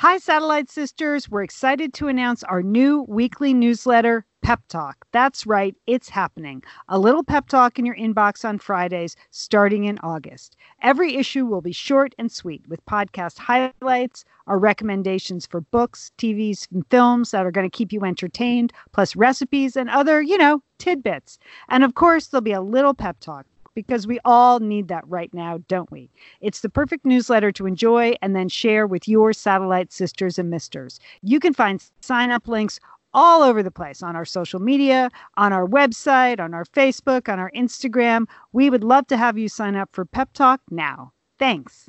Hi, Satellite Sisters. We're excited to announce our new weekly newsletter, Pep Talk. That's right, it's happening. A little pep talk in your inbox on Fridays starting in August. Every issue will be short and sweet with podcast highlights, our recommendations for books, TVs, and films that are going to keep you entertained, plus recipes and other, you know, tidbits. And of course, there'll be a little pep talk because we all need that right now, don't we? It's the perfect newsletter to enjoy and then share with your satellite sisters and misters. You can find sign up links all over the place on our social media, on our website, on our Facebook, on our Instagram. We would love to have you sign up for Pep Talk now. Thanks.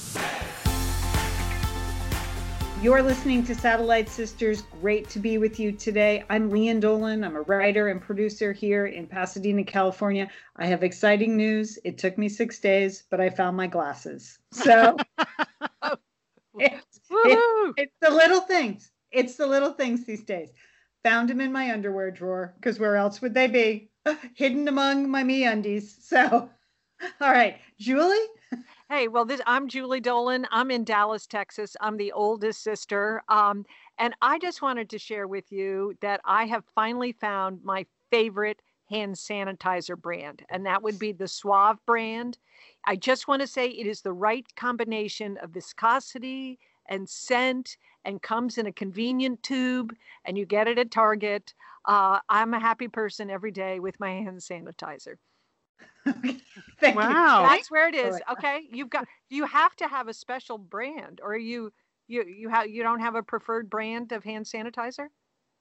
You're listening to Satellite Sisters. Great to be with you today. I'm Lian Dolan. I'm a writer and producer here in Pasadena, California. I have exciting news. It took me six days, but I found my glasses. So it's, it, it's the little things. It's the little things these days. Found them in my underwear drawer because where else would they be? Hidden among my me undies. So, all right, Julie. Hey, well, this, I'm Julie Dolan. I'm in Dallas, Texas. I'm the oldest sister. Um, and I just wanted to share with you that I have finally found my favorite hand sanitizer brand, and that would be the Suave brand. I just want to say it is the right combination of viscosity and scent and comes in a convenient tube, and you get it at Target. Uh, I'm a happy person every day with my hand sanitizer. Thank Wow. you. That's where it is. Okay, you've got. You have to have a special brand, or you you you have you don't have a preferred brand of hand sanitizer.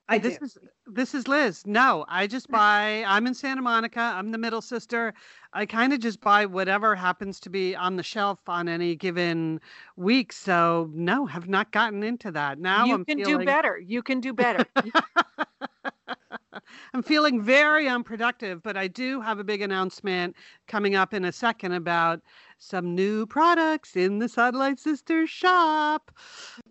I this do. is this is Liz. No, I just buy. I'm in Santa Monica. I'm the middle sister. I kind of just buy whatever happens to be on the shelf on any given week. So no, have not gotten into that. Now you I'm can feeling, do better. You can do better. I'm feeling very unproductive, but I do have a big announcement coming up in a second about some new products in the Satellite Sisters shop.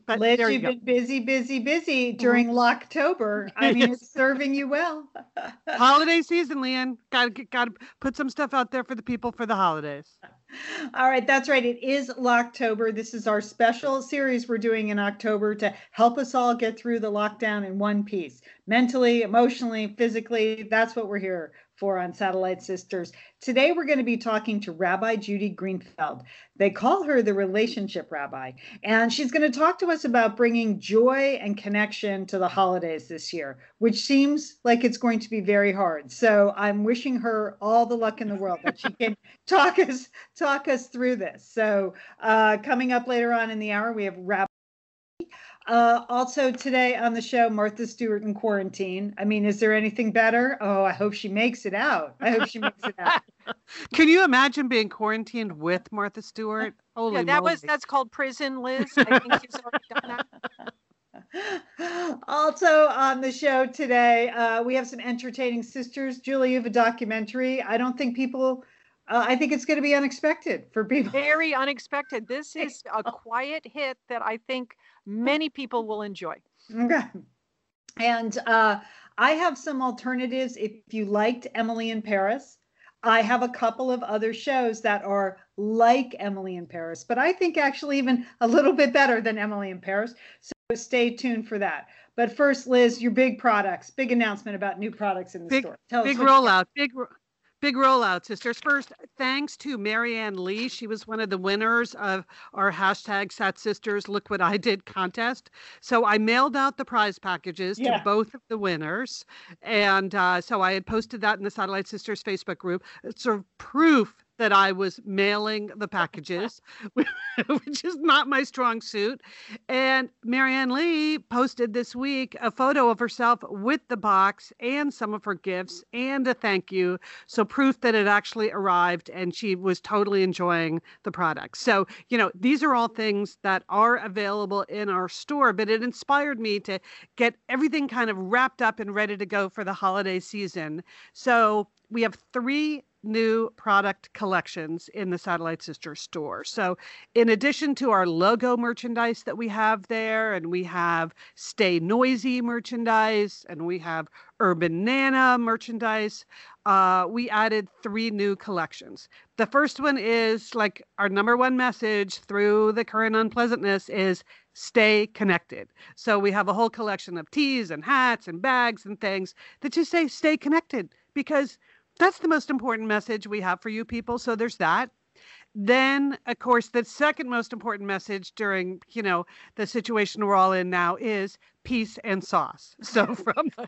But Liz, you you've. Mm-hmm. been busy, busy, busy during Locktober. I mean, it's serving you well. holiday season, Lian. Got to got to put some stuff out there for the people for the holidays. All right, that's right. It is Locktober. This is our special series we're doing in October to help us all get through the lockdown in one piece mentally, emotionally, physically. That's what we're here for on Satellite Sisters. Today, we're going to be talking to Rabbi Judy Greenfeld. They call her the relationship rabbi, and she's going to talk to us about bringing joy and connection to the holidays this year, which seems like it's going to be very hard. So I'm wishing her all the luck in the world that she can talk us talk us through this. So uh, coming up later on in the hour, we have Rabbi. Uh, also today on the show, Martha Stewart in quarantine. I mean, is there anything better? Oh, I hope she makes it out. I hope she makes it out. Can you imagine being quarantined with Martha Stewart? Holy yeah, that was that's called prison, Liz. I think she's already done that. also on the show today, uh, we have some entertaining sisters. Julie, you have a documentary. I don't think people. Uh, I think it's going to be unexpected for people. Very unexpected. This is a quiet hit that I think many people will enjoy. Okay. And uh, I have some alternatives if you liked Emily in Paris. I have a couple of other shows that are like Emily in Paris, but I think actually even a little bit better than Emily in Paris. So stay tuned for that. But first, Liz, your big products, big announcement about new products in the Big- store. Tell big us what you got. rollout. Big big rollout, sisters. First, thanks to Marianne Lee. She was one of the winners of our hashtag Sat Sisters Look What I Did contest. So I mailed out the prize packages Yeah. to both of the winners, and uh, so I had posted that in the Satellite Sisters Facebook group. It's sort of proof that I was mailing the packages, which is not my strong suit. And Marianne Lee posted this week a photo of herself with the box and some of her gifts and a thank you. So, proof that it actually arrived and she was totally enjoying the product. So, you know, these are all things that are available in our store, but it inspired me to get everything kind of wrapped up and ready to go for the holiday season. So, we have three new product collections in the Satellite Sister store. So, in addition to our logo merchandise that we have there, and we have Stay Noisy merchandise, and we have Urban Nana merchandise, uh, we added three new collections. The first one is like our number one message through the current unpleasantness is stay connected. So, we have a whole collection of tees and hats and bags and things that just say stay connected because that's the most important message we have for you people. So there's that. Then, of course, the second most important message during, you know, the situation we're all in now is peace and sauce. So from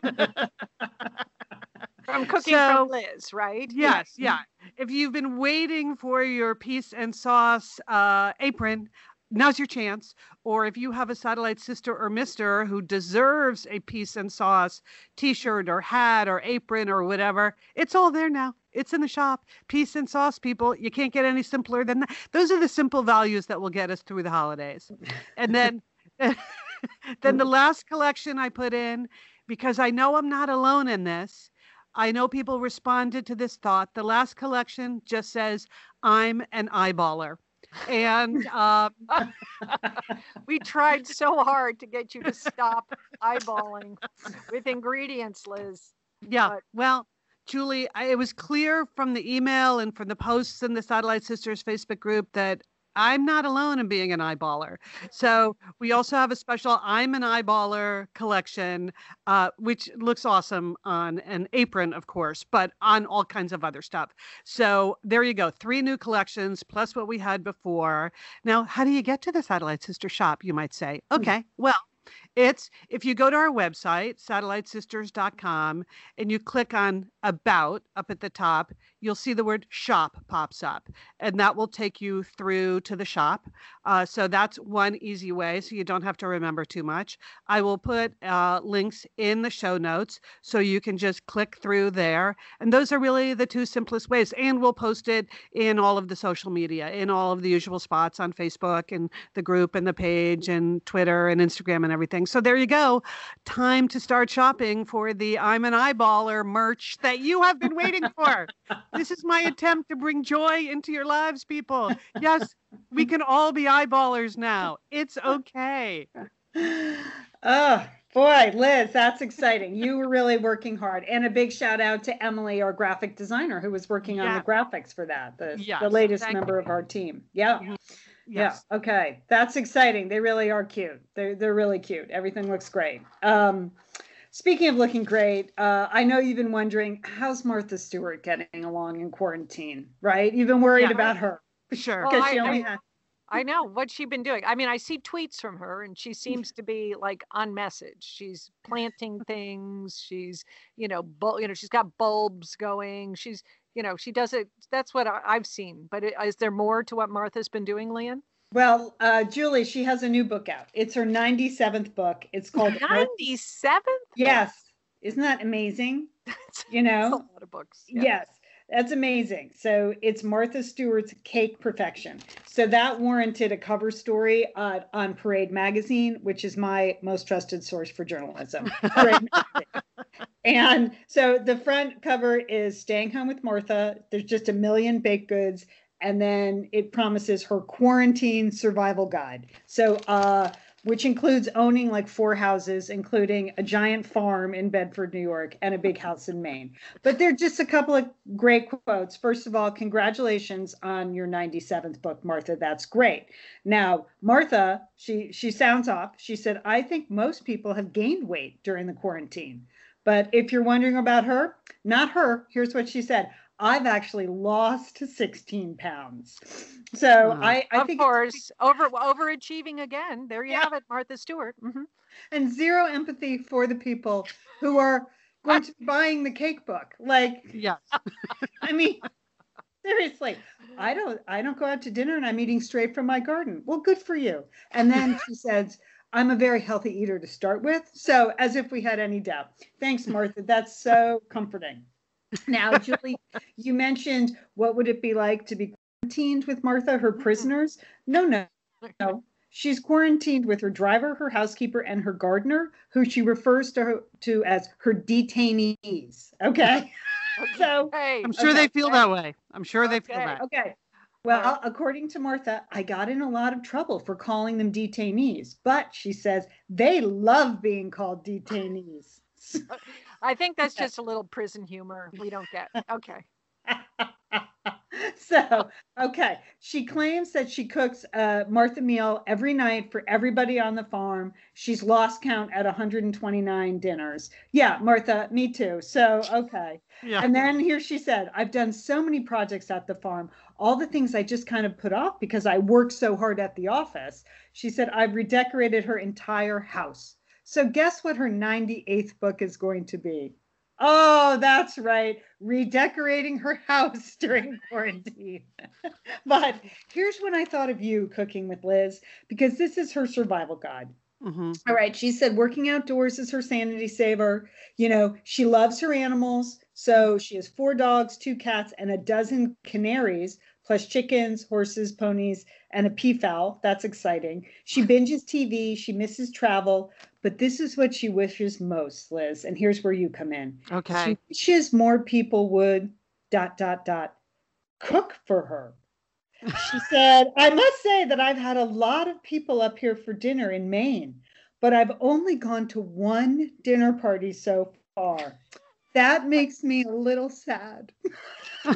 from cooking so, from Liz, right? Yes, yeah. If you've been waiting for your peace and sauce uh, apron, now's your chance. Or if you have a satellite sister or mister who deserves a peace and sauce t shirt or hat or apron or whatever, it's all there now. It's in the shop. Peace and sauce, people. You can't get any simpler than that. Those are the simple values that will get us through the holidays. And then, then the last collection I put in, because I know I'm not alone in this. I know people responded to this thought. The last collection just says, I'm an eyeballer and um, we tried so hard to get you to stop eyeballing with ingredients, Liz. Yeah. But- well, Julie, I, it was clear from the email and from the posts in the Satellite Sisters Facebook group that I'm not alone in being an eyeballer. So we also have a special I'm an eyeballer collection, uh, which looks awesome on an apron, of course, but on all kinds of other stuff. So there you go. Three new collections plus what we had before. Now, how do you get to the Satellite Sister shop, you might say? Hmm. Okay, well, it's if you go to our website, satellitesisters.com, and you click on About up at the top, you'll see the word shop pops up, and that will take you through to the shop. Uh, so that's one easy way, so you don't have to remember too much. I will put uh, links in the show notes so you can just click through there. And those are really the two simplest ways. And we'll post it in all of the social media, in all of the usual spots on Facebook and the group and the page and Twitter and Instagram and everything. So there you go. Time to start shopping for the I'm an eyeballer merch that you have been waiting for. this is my attempt to bring joy into your lives, people. Yes, we can all be eyeballers now. It's okay. Oh, boy, Liz, that's exciting. You were really working hard. And a big shout out to Emily, our graphic designer, who was working on the graphics for that, the, yes, the latest member you. of our team. Yeah. Mm-hmm. Yes. Yeah. Okay. That's exciting. They really are cute. They're they're really cute. Everything looks great. Um, speaking of looking great, uh, I know you've been wondering how's Martha Stewart getting along in quarantine, right? You've been worried yeah. about her. Sure. Because well, she only I, had. I know what's she been doing. I mean, I see tweets from her, and she seems to be like on message. She's planting things. She's, you know, bu- you know, she's got bulbs going. She's you know, she does it. That's what I, have seen. But it, is there more to what Martha's been doing, Lian? Well, uh, Julie, she has a new book out. It's her 97th book. It's called 97th? Yes. Isn't that amazing? you know? a lot of books. Yeah. Yes. That's amazing. So it's Martha Stewart's Cake Perfection. So that warranted a cover story uh, on Parade Magazine, which is my most trusted source for journalism. and so the front cover is Staying Home with Martha. There's just a million baked goods. And then it promises her quarantine survival guide. So uh, which includes owning like four houses, including a giant farm in Bedford, New York, and a big house in Maine. But they're just a couple of great quotes. First of all, congratulations on your 97th book, Martha. That's great. Now, Martha, she she sounds off. She said, I think most people have gained weight during the quarantine. But if you're wondering about her, not her, here's what she said. I've actually lost 16 pounds. So I, I of think course over overachieving again. There you yeah. have it, Martha Stewart. Mm-hmm. And zero empathy for the people who are going to be buying the cake book. Like, yes, I mean, Seriously, I don't I don't go out to dinner and I'm eating straight from my garden. Well, good for you. And then she says, I'm a very healthy eater to start with. So as if we had any doubt. Thanks, Martha. That's so comforting. Now, Julie, you mentioned what would it be like to be quarantined with Martha, her mm-hmm. prisoners? No, no, no. She's quarantined with her driver, her housekeeper, and her gardener, who she refers to, her, to as her detainees. Okay. so Hey, I'm sure Okay. they feel that way. I'm sure they feel Okay. that. Okay. Well, according to Martha, I got in a lot of trouble for calling them detainees, but she says they love being called detainees. I think that's just a little prison humor we don't get. Okay. so, okay. She claims that she cooks a Martha meal every night for everybody on the farm. She's lost count at 129 dinners. Yeah, Martha, me too. So, okay. Yeah. And then here she said, I've done so many projects at the farm, all the things I just kind of put off because I worked so hard at the office. She said, I've redecorated her entire house. So, guess what her 98th book is going to be? Oh, that's right, redecorating her house during quarantine. but here's when I thought of you cooking with Liz, because this is her survival guide. hmm All right. She said working outdoors is her sanity saver. You know, she loves her animals. So she has four dogs, two cats, and a dozen canaries, plus chickens, horses, ponies, and a peafowl. That's exciting. She binges TV. She misses travel. But this is what she wishes most, Liz. And here's where you come in. Okay. She wishes more people would dot dot dot cook for her. She said, I must say that I've had a lot of people up here for dinner in Maine, but I've only gone to one dinner party so far. That makes me a little sad.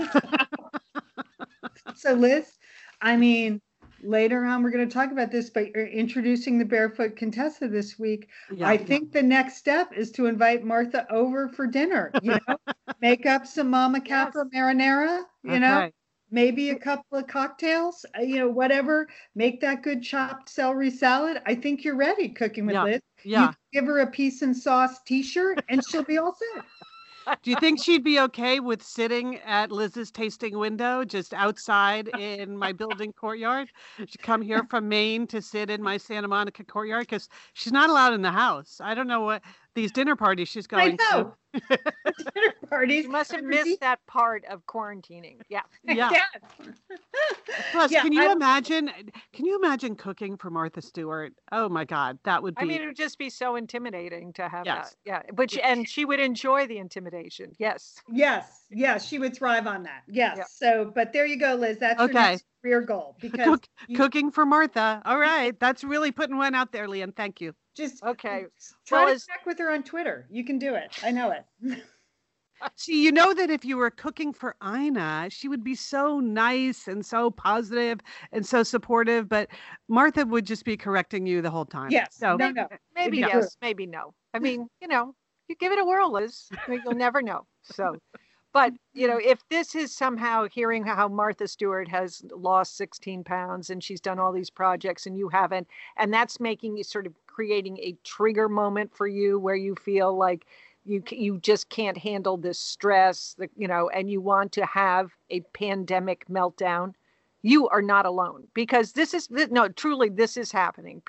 so, Liz, I mean, later on we're going to talk about this, but you're introducing the Barefoot Contessa this week. Yeah. I think the next step is to invite Martha over for dinner. You know, make up some Mama Capra marinara. You know, maybe a couple of cocktails. uh, You know, whatever. Make that good chopped celery salad. I think you're ready cooking with Yeah. Liz. Yeah. You give her a peace and sauce T-shirt, and she'll be all set. Do you think she'd be okay with sitting at Liz's tasting window just outside in my building courtyard? She'd come here from Maine to sit in my Santa Monica courtyard because she's not allowed in the house. I don't know what these dinner parties she's going I going know. dinner parties. You must have every missed that part of quarantining. Yeah. to. Yeah. Plus, Yeah, can you I- imagine? Can you imagine cooking for Martha Stewart? Oh my God, that would be. I mean, it would just be so intimidating to have Yes. that. Yeah. Which, and she would enjoy the intimidation. Yes. Yes, yes, she would thrive on that. Yes. Yeah. So, but there you go, Liz. That's your next career goal because Cook, you- cooking for Martha. All right, that's really putting one out there, Leon. Thank you. Just Okay. Try Well, to connect with her on Twitter. You can do it. I know it. See, you know that if you were cooking for Ina, she would be so nice and so positive and so supportive, but Martha would just be correcting you the whole time. Yes. So No, no. Maybe be yes, maybe no. I mean, you know, you give it a whirl, Liz. You'll never know. So, but you know, mm-hmm. if this is somehow hearing how Martha Stewart has lost 16 pounds and she's done all these projects and you haven't, and that's making you sort of creating a trigger moment for you where you feel like you you just can't handle this stress, the, you know, and you want to have a pandemic meltdown. You are not alone because this is no truly this is happening.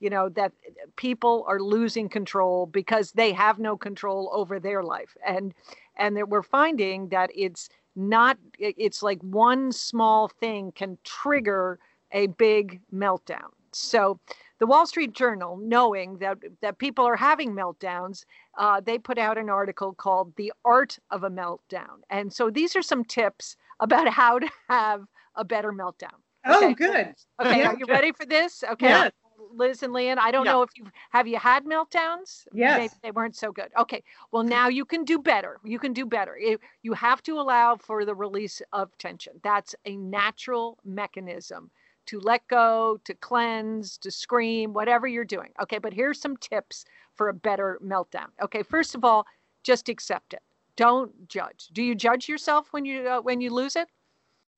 You know that people are losing control because they have no control over their life and and that we're finding that it's not it's like one small thing can trigger a big meltdown so the wall street journal knowing that that people are having meltdowns uh, they put out an article called the art of a meltdown and so these are some tips about how to have a better meltdown Oh, Okay. good. okay Yeah. are you ready for this okay Yes. Liz and Lian, I don't Yeah. know if you have you had meltdowns. Maybe Yes. they weren't so good. Okay, well now you can do better. You can do better. You- You have to allow for the release of tension. That's a natural mechanism to let go, to cleanse, to scream, whatever you're doing. Okay, but here's some tips for a better meltdown. Okay, first of all, just accept it. Don't judge. Do you judge yourself when you uh, when you lose it?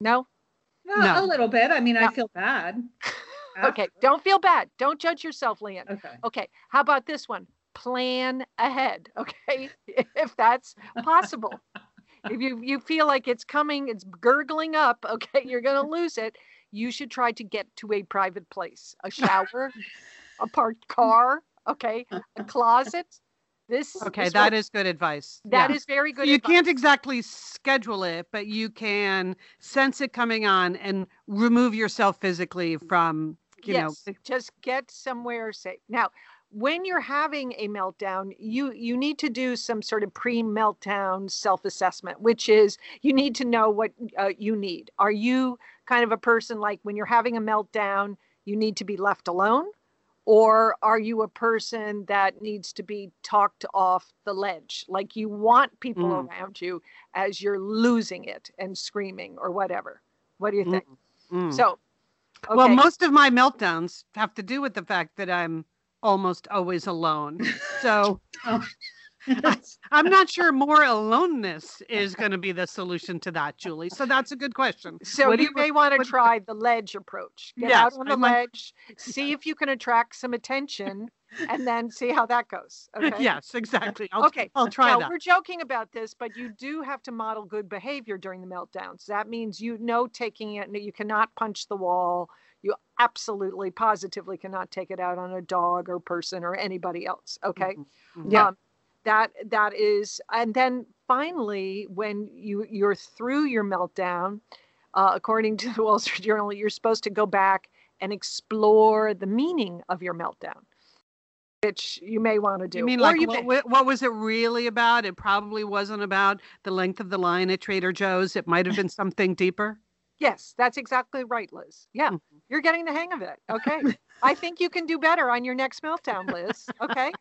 No. Well, No. a little bit. I mean, I feel bad. Ah. Okay, don't feel bad. Don't judge yourself, Lian. Okay. Okay, how about this one? Plan ahead, okay? if that's possible. if you you feel like it's coming, it's gurgling up, okay, you're gonna lose it. You should try to get to a private place, a shower, a parked car, okay, a closet. This Okay, is that what- is good advice. that Yeah. is very So good. you advice. can't exactly schedule it, but you can sense it coming on and remove yourself physically from, you yes, know, just get somewhere safe. Now, when you're having a meltdown, you you need to do some sort of pre-meltdown self-assessment, which is you need to know what uh, you need. Are you kind of a person like when you're having a meltdown, you need to be left alone? Or are you a person that needs to be talked off the ledge? Like you want people Mm. around you as you're losing it and screaming or whatever. What do you think? Mm. So, Well, most of my meltdowns have to do with the fact that I'm almost always alone. So oh. I'm not sure more aloneness is going to be the solution to that, Julie. So that's a good question. So What you, you- may want to try the ledge approach. Get Yes, out on I the might- ledge, see if you can attract some attention, and then see how that goes. Okay. Yes, exactly. I'll, Okay. I'll try now, that. we're joking about this, but you do have to model good behavior during the meltdowns. That means you know taking it. You cannot punch the wall. You absolutely, positively cannot take it out on a dog or person or anybody else. Okay. Mhm. Yeah. Um, that that is, and then finally, when you you're through your meltdown, uh, according to the Wall Street Journal, you're supposed to go back and explore the meaning of your meltdown, which you may want to do. You mean like you what, may- what, was it really about? It probably wasn't about the length of the line at Trader Joe's. It might have been something deeper. Yes, that's exactly right, Liz. Yeah, Mhm. you're getting the hang of it. Okay. I think you can do better on your next meltdown, Liz. Okay.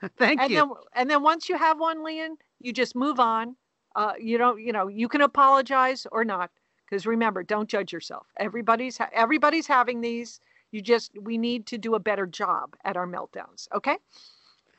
Thank and you. then and then once you have one, Leon, you just move on. Uh, you don't, you know, you can apologize or not, because remember, don't judge yourself. Everybody's ha- everybody's having these. You just we need to do a better job at our meltdowns. Okay.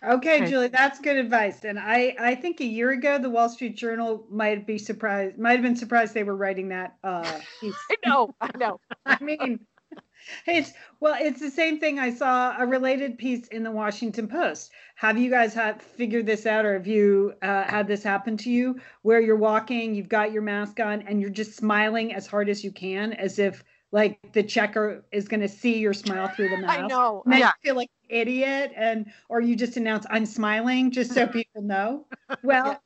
Okay, Okay. Julie, that's good advice. And I, I think a year ago, the Wall Street Journal might be surprised, might have been surprised they were writing that uh, piece. I know. I know. I mean, it's well, it's the same thing. I saw a related piece in the Washington Post. Have you guys had figured this out, or have you uh, had this happen to you, where you're walking, you've got your mask on, and you're just smiling as hard as you can, as if like the checker is going to see your smile through the mask? I know. Then Yeah. you feel like an idiot, and or you just announce I'm smiling just so people know. Well,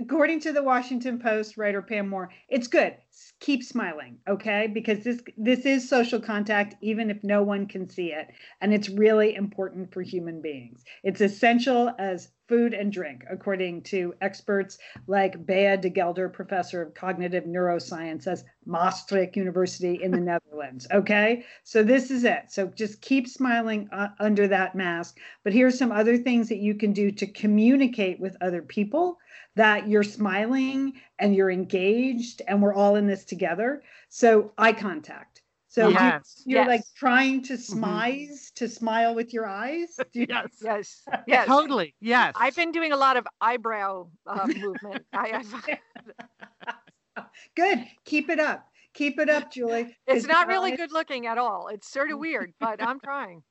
according to the Washington Post writer Pam Moore, it's good. Keep smiling, okay? Because this this is social contact, even if no one can see it, and it's really important for human beings. It's essential as food and drink, according to experts like Bea de Gelder, professor of cognitive neuroscience at Maastricht University in the Netherlands. Okay, so this is it. So just keep smiling uh, under that mask. But here's some other things that you can do to communicate with other people that you're smiling and you're engaged and we're all in this together. So eye contact. So you- yes. you're like trying to smize to smile with your eyes. Do you- Yes. Yes. Yes. Totally. Yes. I've been doing a lot of eyebrow uh, movement. I, I, Good. Keep it up. Keep it up, Julie. It's not really eyes- good looking at all. It's sort of weird, but I'm trying.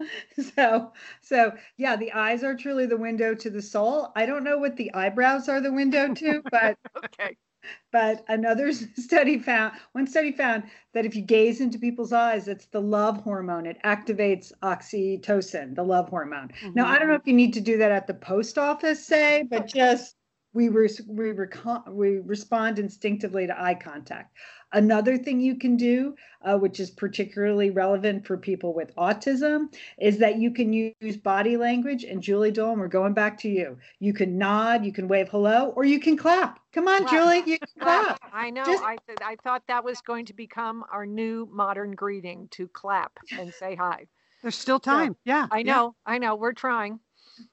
So, so yeah, the eyes are truly the window to the soul. I don't know what the eyebrows are the window to, but Okay. but another study found one study found that if you gaze into people's eyes, it's the love hormone. It activates oxytocin, the love hormone. Now, I don't know mm-hmm. if you need to do that at the post office, say, but just we res- we, reco- we respond instinctively to eye contact. Another thing you can do, uh, which is particularly relevant for people with autism, is that you can use body language. And Julie Dolan, we're going back to you. You can nod, you can wave hello, or you can clap. Come on, Clap. Julie, you can Clap. clap. I know. Just- I th- I thought that was going to become our new modern greeting to clap and say hi. There's still time. Yeah. I yeah. know. I know. We're trying.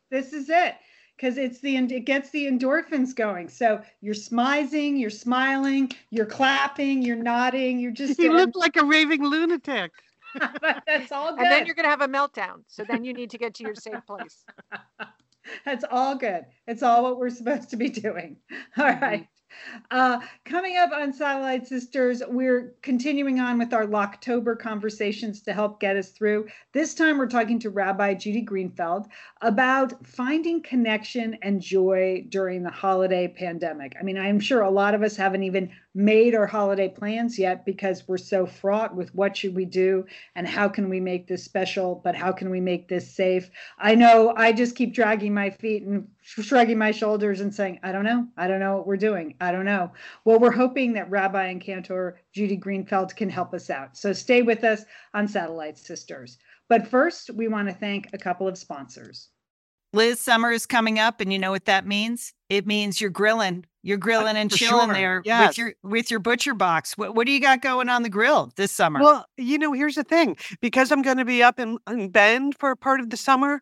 This is it. Because it's the it gets the endorphins going. So you're smizing, you're smiling, you're clapping, you're nodding, you're just You look like a raving lunatic. that's all good. And then you're going to have a meltdown. So then you need to get to your safe place. That's all good. It's all what we're supposed to be doing. All right. Mm-hmm. Uh, coming up on Satellite Sisters, we're continuing on with our Locktober conversations to help get us through. This time, we're talking to Rabbi Judy Greenfeld about finding connection and joy during the holiday pandemic. I mean, I'm sure a lot of us haven't even made our holiday plans yet because we're so fraught with what should we do and how can we make this special, but how can we make this safe? I know I just keep dragging my feet and shrugging my shoulders and saying, I don't know. I don't know what we're doing. I don't know. Well, we're hoping that Rabbi and Cantor Judy Greenfeld can help us out. So stay with us on Satellite Sisters. But first, we want to thank a couple of sponsors. Liz, summer is coming up, and you know what that means? It means you're grilling. You're grilling uh, and chilling sure. there yes. with your with your butcher box. What what do you got going on the grill this summer? Well, you know, here's the thing. Because I'm going to be up in, in Bend for part of the summer,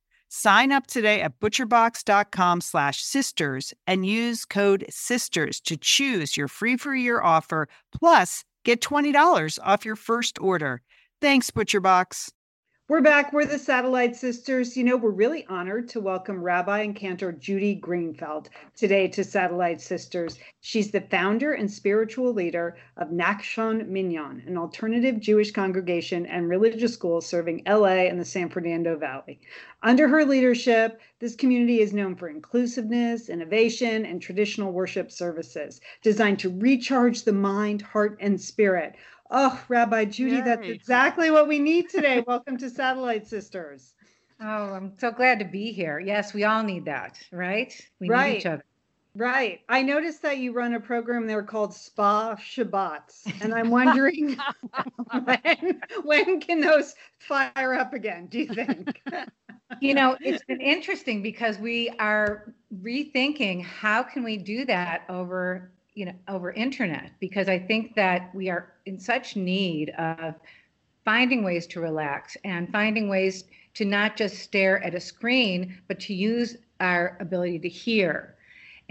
Sign up today at butcherbox.com slash sisters and use code SISTERS to choose your free for year offer, plus get $20 off your first order. Thanks, ButcherBox. We're back. We're the Satellite Sisters. You know, we're really honored to welcome Rabbi and Cantor Judy Greenfeld today to Satellite Sisters. She's the founder and spiritual leader of Nachshon Minyan, an alternative Jewish congregation and religious school serving LA and the San Fernando Valley. Under her leadership, this community is known for inclusiveness, innovation, and traditional worship services designed to recharge the mind, heart, and spirit Oh, Rabbi Judy, Yay. that's exactly what we need today. Welcome to Satellite Sisters. Oh, I'm so glad to be here. Yes, we all need that, right? We right. need each other. Right. I noticed that you run a program there called Spa Shabbats, and I'm wondering when when can those fire up again? Do you think? you know, it's been interesting because we are rethinking how can we do that over you know over internet because i think that we are in such need of finding ways to relax and finding ways to not just stare at a screen but to use our ability to hear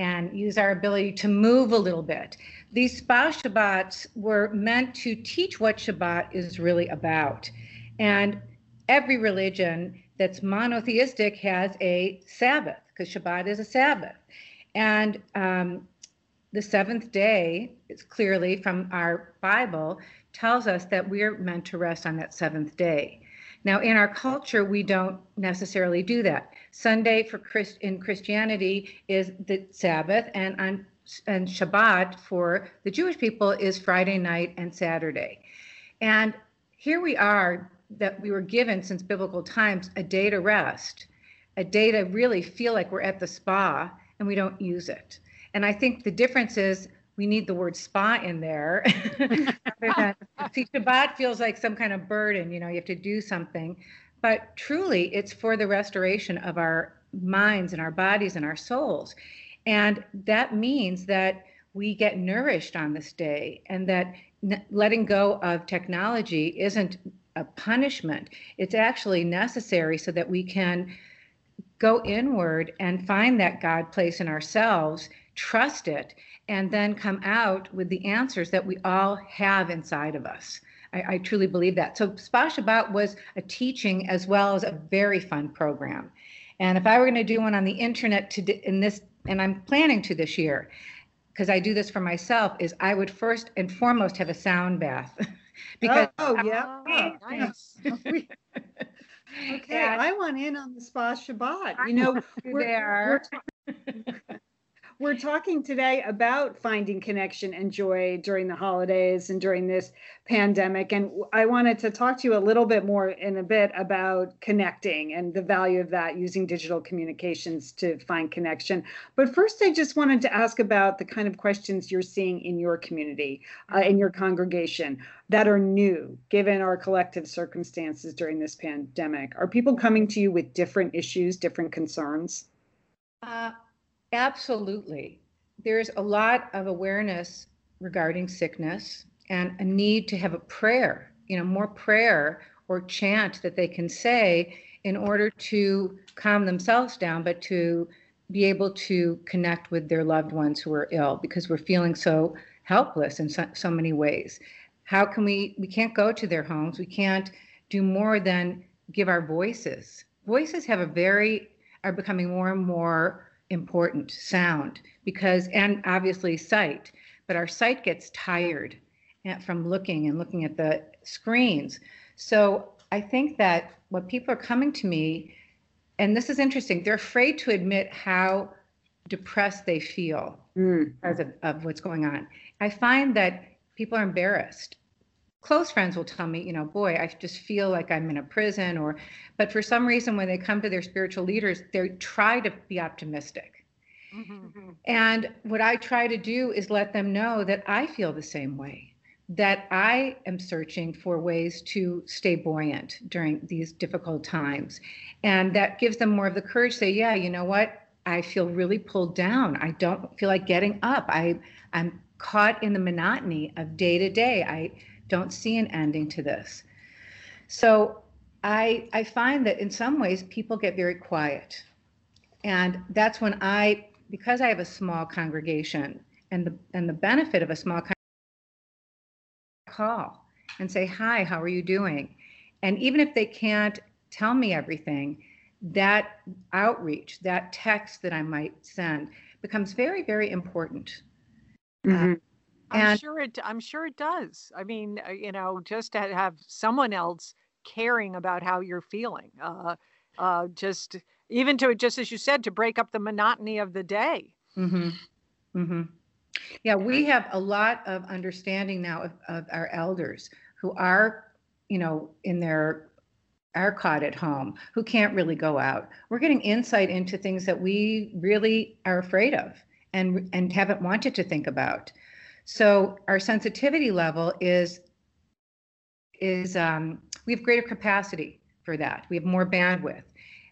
and use our ability to move a little bit. These spa shabbats were meant to teach what shabbat is really about. And every religion that's monotheistic has a sabbath because shabbat is a sabbath. And um, the seventh day is clearly from our Bible tells us that we're meant to rest on that seventh day. Now, in our culture, we don't necessarily do that. Sunday for Christ in Christianity is the Sabbath, and on and Shabbat for the Jewish people is Friday night and Saturday. And here we are that we were given since biblical times a day to rest, a day to really feel like we're at the spa, and we don't use it. And I think the difference is we need the word spa in there. See, Shabbat feels like some kind of burden, you know, you have to do something. But truly, it's for the restoration of our minds and our bodies and our souls. And that means that we get nourished on this day and that n- letting go of technology isn't a punishment. It's actually necessary so that we can go inward and find that God place in ourselves trust it, and then come out with the answers that we all have inside of us. I, I truly believe that. So Spa Shabbat was a teaching as well as a very fun program. And if I were going to do one on the internet to in this, and I'm planning to this year, because I do this for myself, is I would first and foremost have a sound bath. because oh yeah, oh, nice. okay, and I want in on the spa Shabbat. You know, we're, we're, we're talking today about finding connection and joy during the holidays and during this pandemic. And I wanted to talk to you a little bit more in a bit about connecting and the value of that using digital communications to find connection. But first, I just wanted to ask about the kind of questions you're seeing in your community, uh, in your congregation that are new given our collective circumstances during this pandemic. Are people coming to you with different issues, different concerns? Uh, Absolutely. There's a lot of awareness regarding sickness and a need to have a prayer, you know, more prayer or chant that they can say in order to calm themselves down, but to be able to connect with their loved ones who are ill because we're feeling so helpless in so, so many ways. How can we, we can't go to their homes. We can't do more than give our voices. Voices have a very, are becoming more and more important sound because and obviously sight but our sight gets tired from looking and looking at the screens. So i think that what people are coming to me and this is interesting they're afraid to admit how depressed they feel mm. because of, of what's going on. I find that people are embarrassed close friends will tell me, you know, boy, I just feel like I'm in a prison or but for some reason when they come to their spiritual leaders, they try to be optimistic. Mm-hmm. And what I try to do is let them know that I feel the same way, that I am searching for ways to stay buoyant during these difficult times. And that gives them more of the courage to say, yeah, you know what? I feel really pulled down. I don't feel like getting up. I I'm caught in the monotony of day to day. I don't see an ending to this. So I, I find that in some ways people get very quiet. And that's when I, because I have a small congregation and the, and the benefit of a small congregation, call and say, hi, how are you doing? And even if they can't tell me everything, that outreach, that text that I might send becomes very, very important. Mm-hmm. Uh, I'm and sure it. I'm sure it does. I mean, uh, you know, just to have someone else caring about how you're feeling, uh, uh, just even to just as you said, to break up the monotony of the day. Mm-hmm. Mm-hmm. Yeah, we have a lot of understanding now of, of our elders who are, you know, in their are caught at home, who can't really go out. We're getting insight into things that we really are afraid of and and haven't wanted to think about. So our sensitivity level is is um, we have greater capacity for that. We have more bandwidth,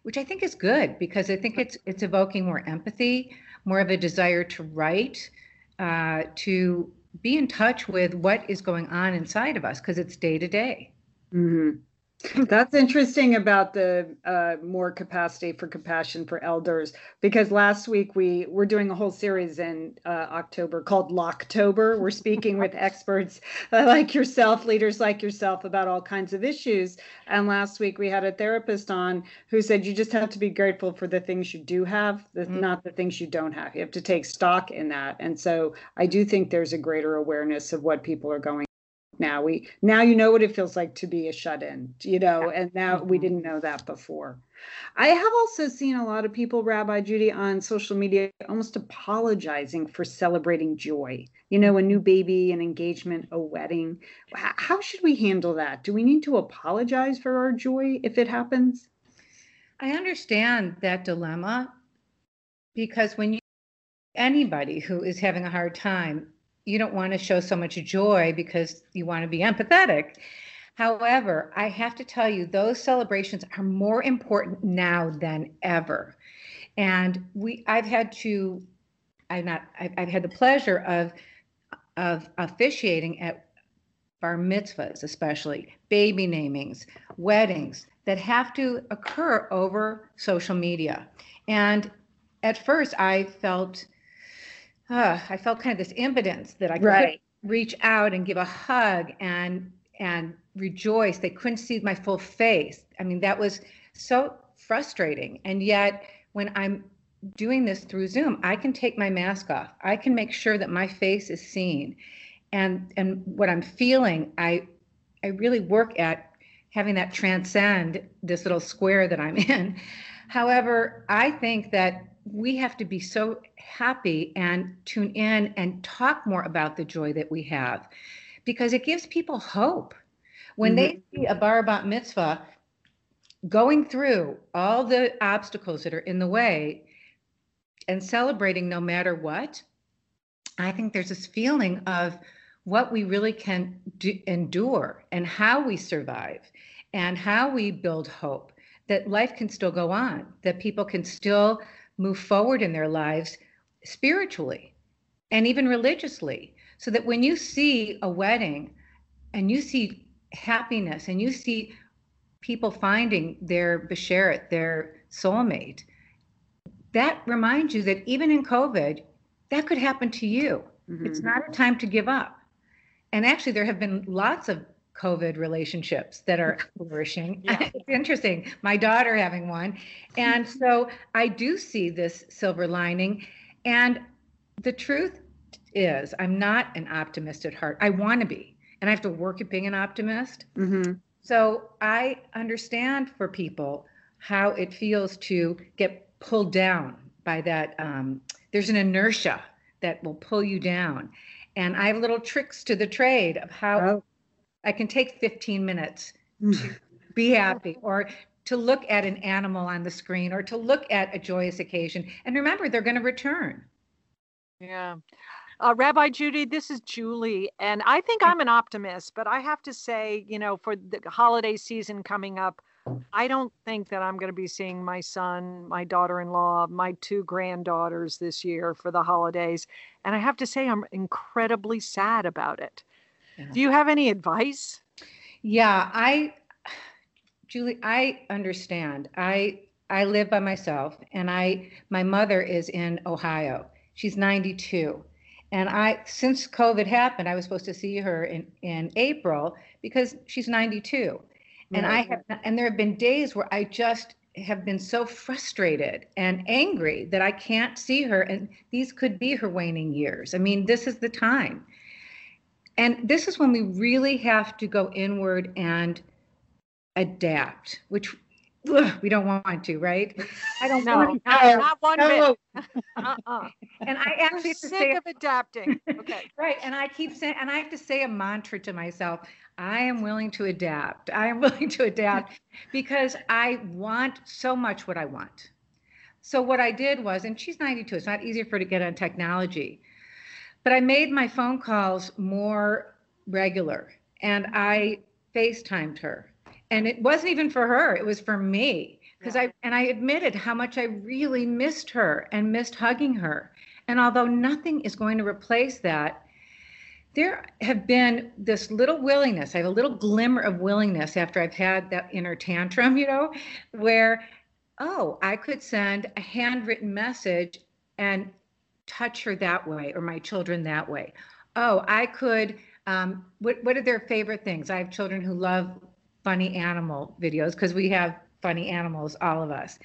which I think is good because I think it's it's evoking more empathy, more of a desire to write, uh, to be in touch with what is going on inside of us because it's day to day. Mm-hmm. That's interesting about the uh, more capacity for compassion for elders because last week we were doing a whole series in uh, October called Locktober. We're speaking with experts uh, like yourself, leaders like yourself, about all kinds of issues. And last week we had a therapist on who said you just have to be grateful for the things you do have, the, mm-hmm. not the things you don't have. You have to take stock in that. And so I do think there's a greater awareness of what people are going now. We now you know what it feels like to be a shut in you know and now we mm-hmm. didn't know that before. I have also seen a lot of people rabbi judy on social media almost apologizing for celebrating joy you know a new baby an engagement a wedding. How should we handle that? Do we need to apologize for our joy if it happens? I understand that dilemma because when you anybody who is having a hard time you don't want to show so much joy because you want to be empathetic. However, I have to tell you, those celebrations are more important now than ever. And we, I've had to, I've not, I've, I've had the pleasure of, of officiating at bar mitzvahs, especially baby namings, weddings that have to occur over social media. And at first, I felt uh, I felt kind of this impotence that I could right. reach out and give a hug and and rejoice. They couldn't see my full face. I mean, that was so frustrating. And yet, when I'm doing this through Zoom, I can take my mask off. I can make sure that my face is seen. And and what I'm feeling, I I really work at having that transcend this little square that I'm in. However, I think that we have to be so happy and tune in and talk more about the joy that we have because it gives people hope. When mm-hmm. they see a bar bat mitzvah going through all the obstacles that are in the way and celebrating no matter what, I think there's this feeling of what we really can do, endure and how we survive and how we build hope that life can still go on, that people can still move forward in their lives spiritually and even religiously. So that when you see a wedding and you see happiness and you see people finding their besheret, their soulmate, that reminds you that even in COVID, that could happen to you. Mm-hmm. It's not a time to give up. And actually, there have been lots of COVID relationships that are flourishing. Yeah. it's interesting. My daughter having one. And so I do see this silver lining. And the truth is, I'm not an optimist at heart. I want to be, and I have to work at being an optimist. Mm-hmm. So I understand for people how it feels to get pulled down by that. Um, there's an inertia that will pull you down. And I have little tricks to the trade of how oh. I can take 15 minutes to be happy or to look at an animal on the screen or to look at a joyous occasion. And remember, they're going to return. Yeah. Uh, Rabbi Judy, this is Julie, and I think I'm an optimist, but I have to say, you know, for the holiday season coming up, I don't think that I'm going to be seeing my son, my daughter in law, my two granddaughters this year for the holidays. And I have to say, I'm incredibly sad about it. Yeah. Do you have any advice? Yeah, I, Julie, I understand. I I live by myself, and I my mother is in Ohio. She's 92, and I since COVID happened, I was supposed to see her in in April because she's 92, and I have and there have been days where I just have been so frustrated and angry that I can't see her, and these could be her waning years. I mean, this is the time. And this is when we really have to go inward and adapt, which ugh, we don't want to, right? I don't know. Not, not one no. bit. uh-uh. And I actually sick of adapting. Okay. right. And I keep saying, and I have to say a mantra to myself. I am willing to adapt. I am willing to adapt because I want so much what I want. So what I did was, and she's 92, it's not easier for her to get on technology. But I made my phone calls more regular and I FaceTimed her. And it wasn't even for her, it was for me. Because yeah. I and I admitted how much I really missed her and missed hugging her. And although nothing is going to replace that, there have been this little willingness. I have a little glimmer of willingness after I've had that inner tantrum, you know, where, oh, I could send a handwritten message and touch her that way or my children that way. Oh, I could. Um, what what are their favorite things? I have children who love funny animal videos because we have funny animals, all of us,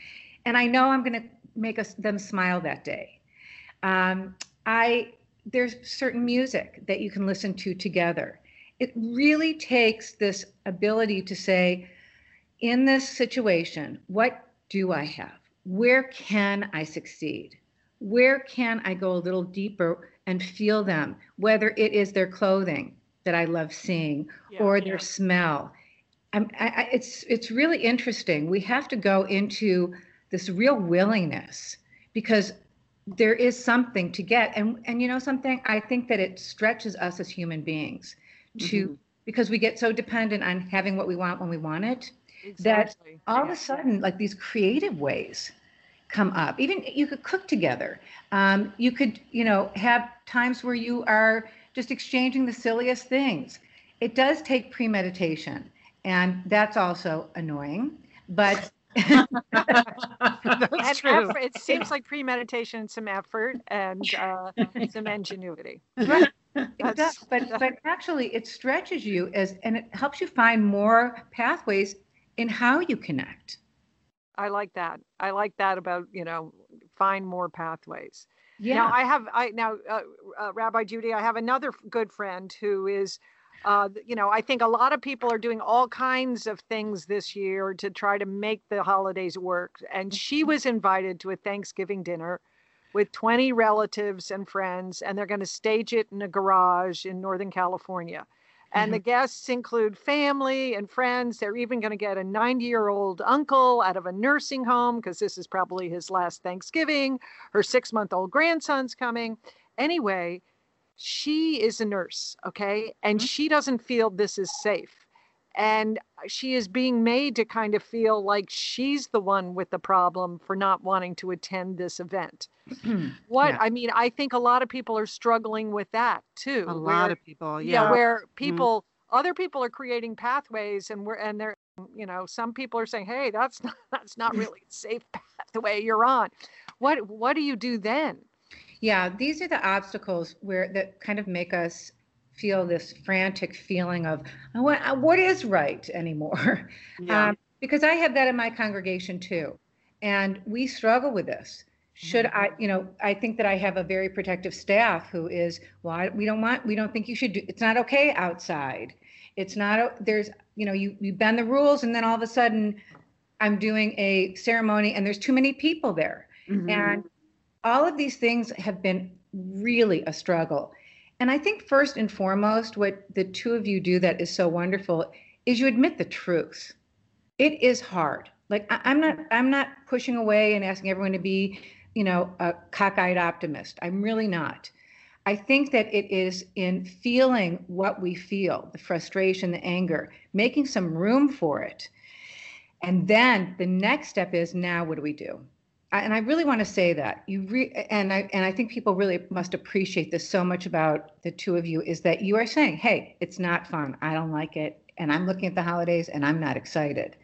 and I know I'm going to make us them smile that day. Um, I there's certain music that you can listen to together. It really takes this ability to say, in this situation, what do I have? Where can I succeed? Where can I go a little deeper and feel them, whether it is their clothing that I love seeing yeah, or their yeah. smell. I, I, it's it's really interesting. We have to go into this real willingness because there is something to get, and and you know something. I think that it stretches us as human beings to mm-hmm. because we get so dependent on having what we want when we want it exactly. that all yeah. of a sudden, like these creative ways come up. Even you could cook together. Um, you could, you know, have times where you are just exchanging the silliest things. It does take premeditation, and that's also annoying. But that's true. Effort, it seems like premeditation, some effort, and uh, some ingenuity. Right. It does, but but actually it stretches you as and it helps you find more pathways in how you connect. I like that. I like that about, you know, find more pathways. Yeah. Now I have I now uh, uh, Rabbi Judy, I have another good friend who is uh, you know, I think a lot of people are doing all kinds of things this year to try to make the holidays work. And she was invited to a Thanksgiving dinner with 20 relatives and friends, and they're going to stage it in a garage in Northern California. And the guests include family and friends. They're even going to get a 90 year old uncle out of a nursing home because this is probably his last Thanksgiving. Her six month old grandson's coming. Anyway, she is a nurse, okay? And Mhm. she doesn't feel this is safe. And she is being made to kind of feel like she's the one with the problem for not wanting to attend this event. What Yeah. I mean, I think a lot of people are struggling with that too. A where- lot of people, yeah, yeah. where mm-hmm. people other people are creating pathways and we're and they're you know some people are saying hey that's not that's not really a safe pathway you're on what what do you do then Yeah, these are the obstacles where that kind of make us feel this frantic feeling of "I want- uh, what is right anymore. Yeah. Um, because I have that in my congregation too, and we struggle with this. Should I, you know, I think that I have a very protective staff who is, well, we don't want, we don't think you should do. It's not okay outside. It's not. There's, you know, you you bend the rules, and then all of a sudden, I'm doing a ceremony, and there's too many people there. Mhm. And all of these things have been really a struggle. And I think first and foremost, what the two of you do that is so wonderful is you admit the truth. It is hard. Like I, I'm not I'm not pushing away and asking everyone to be, you know, a cockeyed optimist. I'm really not. I think that it is in feeling what we feel, the frustration, the anger, making some room for it. And then the next step is now what do we do? And I really want to say that you re- and I and I think people really must appreciate this so much about the two of you is that you are saying, "Hey, it's not fun. I don't like it, and I'm looking at the holidays and I'm not excited,"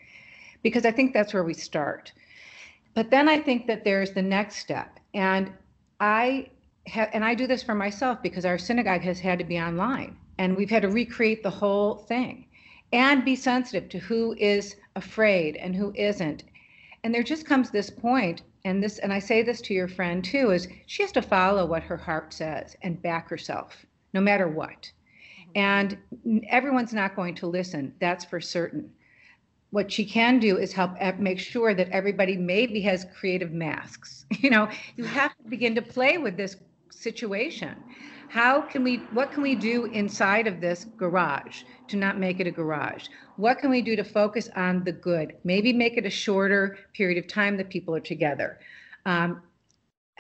because I think that's where we start. But then I think that there's the next step, and I have, and I do this for myself because our synagogue has had to be online, and we've had to recreate the whole thing, and be sensitive to who is afraid and who isn't, and there just comes this point and this and i say this to your friend too is she has to follow what her heart says and back herself no matter what. Mm-hmm. And everyone's not going to listen that's for certain. What she can do is help make sure that everybody maybe has creative masks. You know you have to begin to play with this situation how can we what can we do inside of this garage to not make it a garage? What can we do to focus on the good? Maybe make it a shorter period of time that people are together. Um,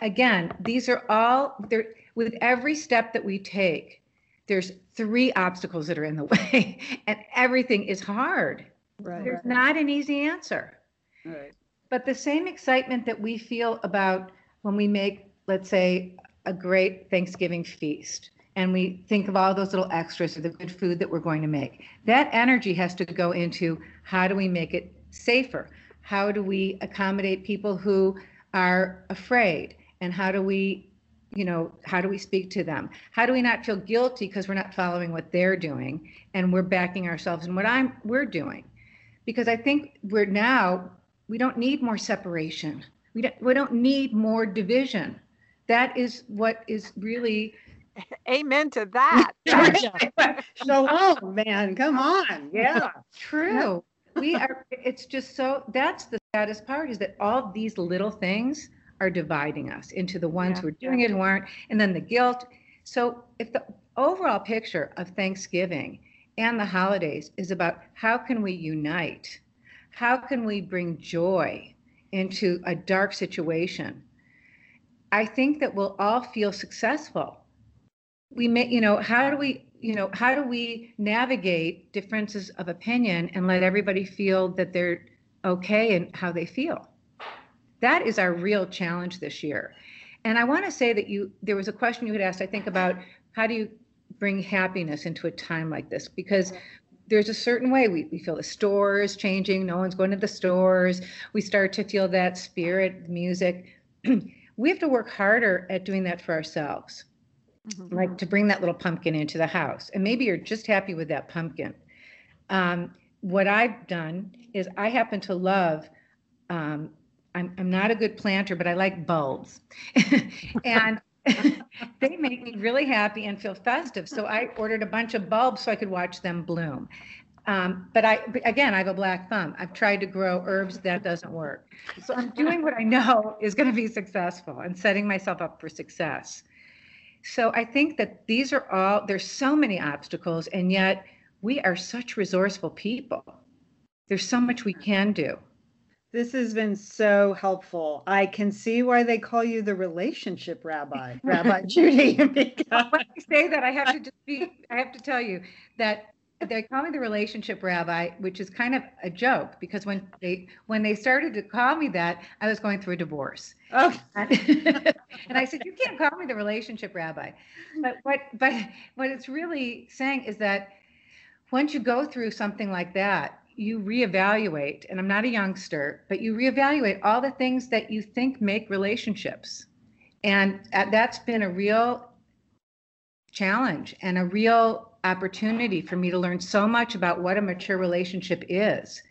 again these are all there with every step that we take there's three obstacles that are in the way and everything is hard. Right. there's not an easy answer. Right. but the same excitement that we feel about when we make, let's say, a great Thanksgiving feast and we think of all those little extras or the good food that we're going to make, that energy has to go into how do we make it safer? How do we accommodate people who are afraid? And how do we, you know, how do we speak to them? How do we not feel guilty because we're not following what they're doing and we're backing ourselves in what I'm we're doing? Because I think we're now we don't need more separation. We don't, we don't need more division. That is what is really. amen to that So, oh man, come on. Yeah. True. We are, it's just so, that's the saddest part is that all these little things are dividing us into the ones Yeah, who are doing it who aren't, and then the guilt. So if the overall picture of Thanksgiving and the holidays is about how can we unite? How can we bring joy into a dark situation? I think that we'll all feel successful. We may, you know, how do we, you know, how do we navigate differences of opinion and let everybody feel that they're okay and how they feel? That is our real challenge this year. And I want to say that you, there was a question you had asked, I think, about how do you bring happiness into a time like this? Because there's a certain way we, we feel the store is changing, no one's going to the stores. We start to feel that spirit, music. we have to work harder at doing that for ourselves. mm-hmm. like to bring that little pumpkin into the house. And maybe you're just happy with that pumpkin. Um, what I've done is I happen to love, um, I'm, I'm not a good planter, but I like bulbs. and they make me really happy and feel festive. So I ordered a bunch of bulbs so I could watch them bloom. Um, but I, again, I have a black thumb. I've tried to grow herbs, that doesn't work. So I'm doing what I know is going to be successful and setting myself up for success. So I think that these are all, there's so many obstacles, and yet we are such resourceful people. There's so much we can do. This has been so helpful. I can see why they call you the relationship rabbi, Rabbi Judy. when I say that, I have to just be, I have to tell you that they call me the relationship rabbi, which is kind of a joke because when they when they started to call me that, I was going through a divorce. Oh. and I said, you can't call me the relationship rabbi. But what but what it's really saying is that once you go through something like that, you reevaluate. And I'm not a youngster, but you reevaluate all the things that you think make relationships. And uh, that's been a real challenge and a real opportunity for me to learn so much about what a mature relationship is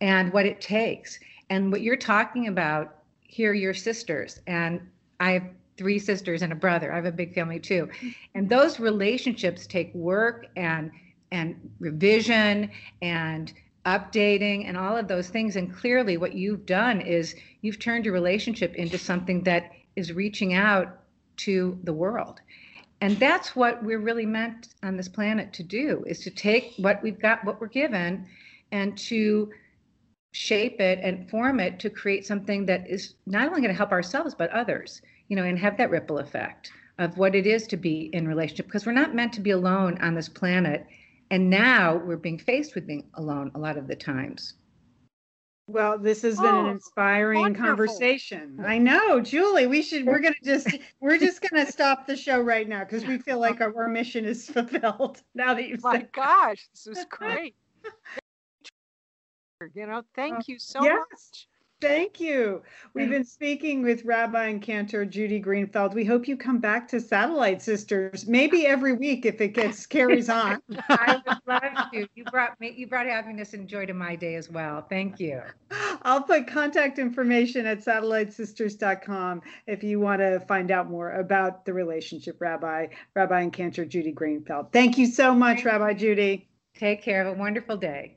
and what it takes. And what you're talking about here, your sisters, and I have three sisters and a brother. I have a big family too. And those relationships take work and and revision and updating and all of those things. And clearly what you've done is you've turned your relationship into something that is reaching out to the world and that's what we're really meant on this planet to do is to take what we've got what we're given and to shape it and form it to create something that is not only going to help ourselves but others you know and have that ripple effect of what it is to be in relationship. Because we're not meant to be alone on this planet and now we're being faced with being alone a lot of the times well, this has been an oh, inspiring wonderful. conversation. I know, Julie. We should. We're gonna just. we're just gonna stop the show right now because we feel like our, our, mission is fulfilled now that you've. My gosh, this is great. you know, thank you so yes. much. Thank you. We've been speaking with Rabbi and Cantor Judy Greenfeld. We hope you come back to Satellite Sisters, maybe every week if it gets carries on. I would love to. You brought me you brought happiness and joy to my day as well. Thank you. I'll put contact information at satellitesisters.com if you want to find out more about the relationship Rabbi, Rabbi and Cantor Judy Greenfeld. Thank you so much, Rabbi Judy. Take care. Have a wonderful day.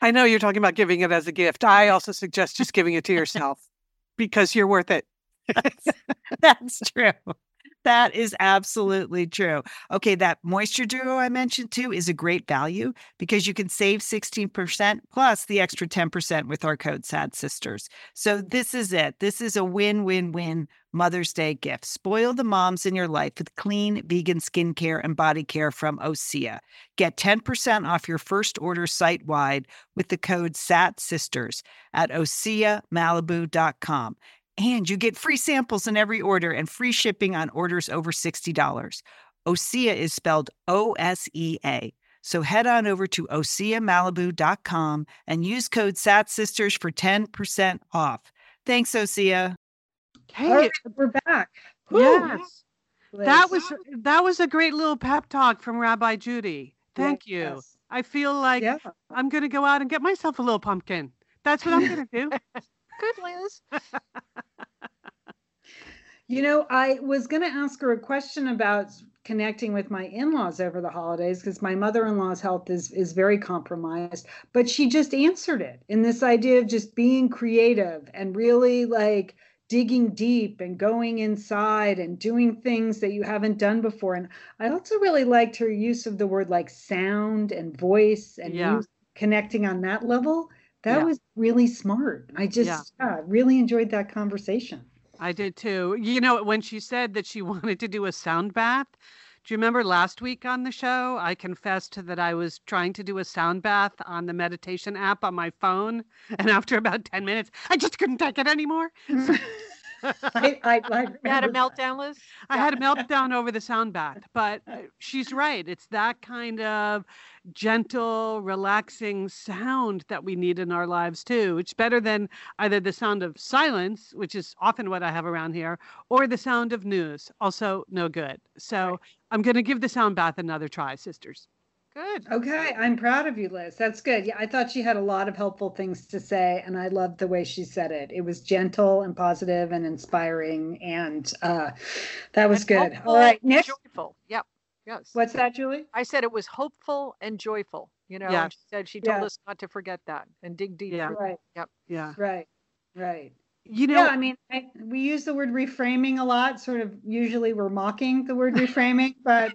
I know you're talking about giving it as a gift. I also suggest just giving it to yourself because you're worth it. That's true. That is absolutely true. Okay, that moisture duo I mentioned too is a great value because you can save 16% plus the extra 10% with our code SAT Sisters. So this is it. This is a win win win Mother's Day gift. Spoil the moms in your life with clean vegan skincare and body care from OSEA. Get 10% off your first order site wide with the code SAT Sisters at OSEAMalibu.com. And you get free samples in every order and free shipping on orders over $60. OSEA is spelled O S E A. So head on over to OseaMalibu.com and use code SATSisters for 10% off. Thanks, Osea. Hey, All right, we're back. Whew. yes. Liz. That was that was a great little pep talk from Rabbi Judy. Thank you. Yes. I feel like Yeah. I'm going to go out and get myself a little pumpkin. That's what I'm going to do. Good, Liz. You know, I was going to ask her a question about connecting with my in-laws over the holidays because my mother-in-law's health is is very compromised, but she just answered it in this idea of just being creative and really like digging deep and going inside and doing things that you haven't done before. And I also really liked her use of the word like sound and voice and Yeah. music, connecting on that level. That Yeah. was really smart. I just yeah, really enjoyed that conversation. I did too. You know, when she said that she wanted to do a sound bath, do you remember last week on the show? I confessed that I was trying to do a sound bath on the meditation app on my phone. And after about 10 minutes, I just couldn't take it anymore. Mm. I, I, I You had a meltdown, Liz? I had a meltdown over the sound bath, but uh, she's right. It's that kind of gentle, relaxing sound that we need in our lives too. It's better than either the sound of silence, which is often what I have around here, or the sound of news, also no good. So I'm going to give the sound bath another try, sisters. Good. Okay, I'm proud of you, Liz. That's good. Yeah, I thought she had a lot of helpful things to say, and I loved the way she said it. It was gentle and positive and inspiring, and uh, that was And good. All right, next. Joyful. Yep. Yes. What's that, Julie? I said it was hopeful and joyful. You know, Yeah. and she said she told Yeah. us not to forget that and dig deep. Yeah. Right, Yeah. right, right. You know, yeah, I mean, I, we use the word reframing a lot. Sort of, usually we're mocking the word reframing, but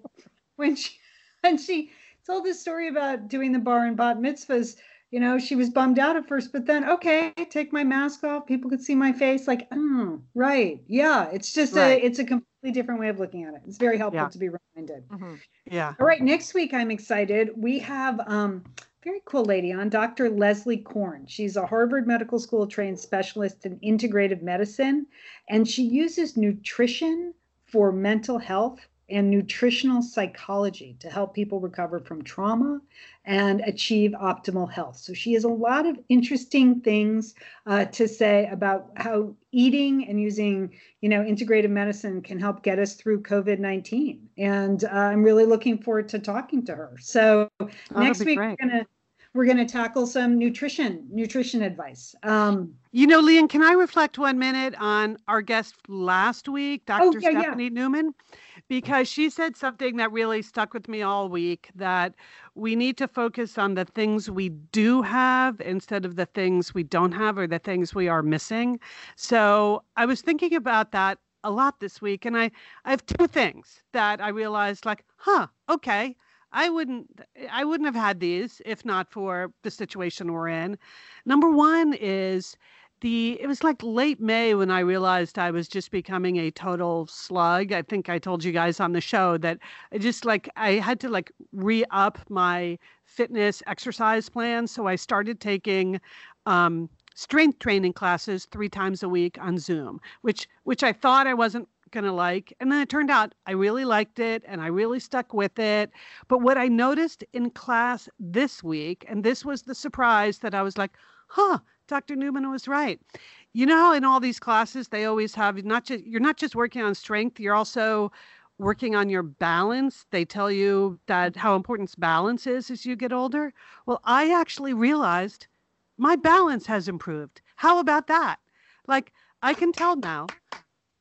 when she when she told this story about doing the bar and bat mitzvahs, you know, she was bummed out at first, but then okay, take my mask off, people could see my face. Like, oh, right, yeah. It's just Right. a, it's a completely different way of looking at it. It's very helpful Yeah. to be reminded. Mhm. yeah. All right, next week I'm excited. We have um very cool lady on, Dr. Leslie Korn. She's a Harvard Medical School trained specialist in integrative medicine, and she uses nutrition for mental health and nutritional psychology to help people recover from trauma and achieve optimal health. So she has a lot of interesting things uh, to say about how eating and using, you know, integrative medicine can help get us through COVID-19. And uh, I'm really looking forward to talking to her. So That'll next week great. we're gonna we're gonna tackle some nutrition nutrition advice. Um, You know, Lian, can I reflect one minute on our guest last week, Dr. Oh, yeah, yeah. Stephanie Newman? Because she said something that really stuck with me all week that we need to focus on the things we do have instead of the things we don't have or the things we are missing. So I was thinking about that a lot this week, and I, I have two things that I realized like, huh, okay. I wouldn't I wouldn't have had these if not for the situation we're in. Number one is the it was like late May when I realized I was just becoming a total slug. I think I told you guys on the show that I just like I had to like re-up my fitness exercise plan. So I started taking um strength training classes three times a week on Zoom, which which I thought I wasn't gonna like. And then it turned out I really liked it and I really stuck with it. But what I noticed in class this week, and this was the surprise that I was like, huh, Dr. Newman was right. You know in all these classes they always have not just you're not just working on strength, you're also working on your balance. They tell you that how important balance is as you get older. Well, I actually realized my balance has improved. How about that? Like I can tell now.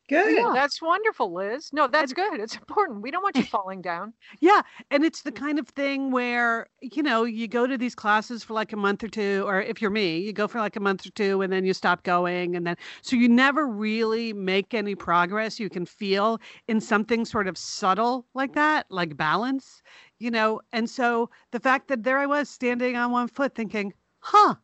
Good. Yeah. That's wonderful, Liz. No, that's good. It's important. We don't want you falling down. Yeah, and it's the mm. kind of thing where, you know, you go to these classes for like a month or two, or if you're me, you go for like a month or two and then you stop going. And then, so you never really make any progress you can feel in something sort of subtle like that, like balance, you know. And so the fact that there I was standing on one foot thinking, huh,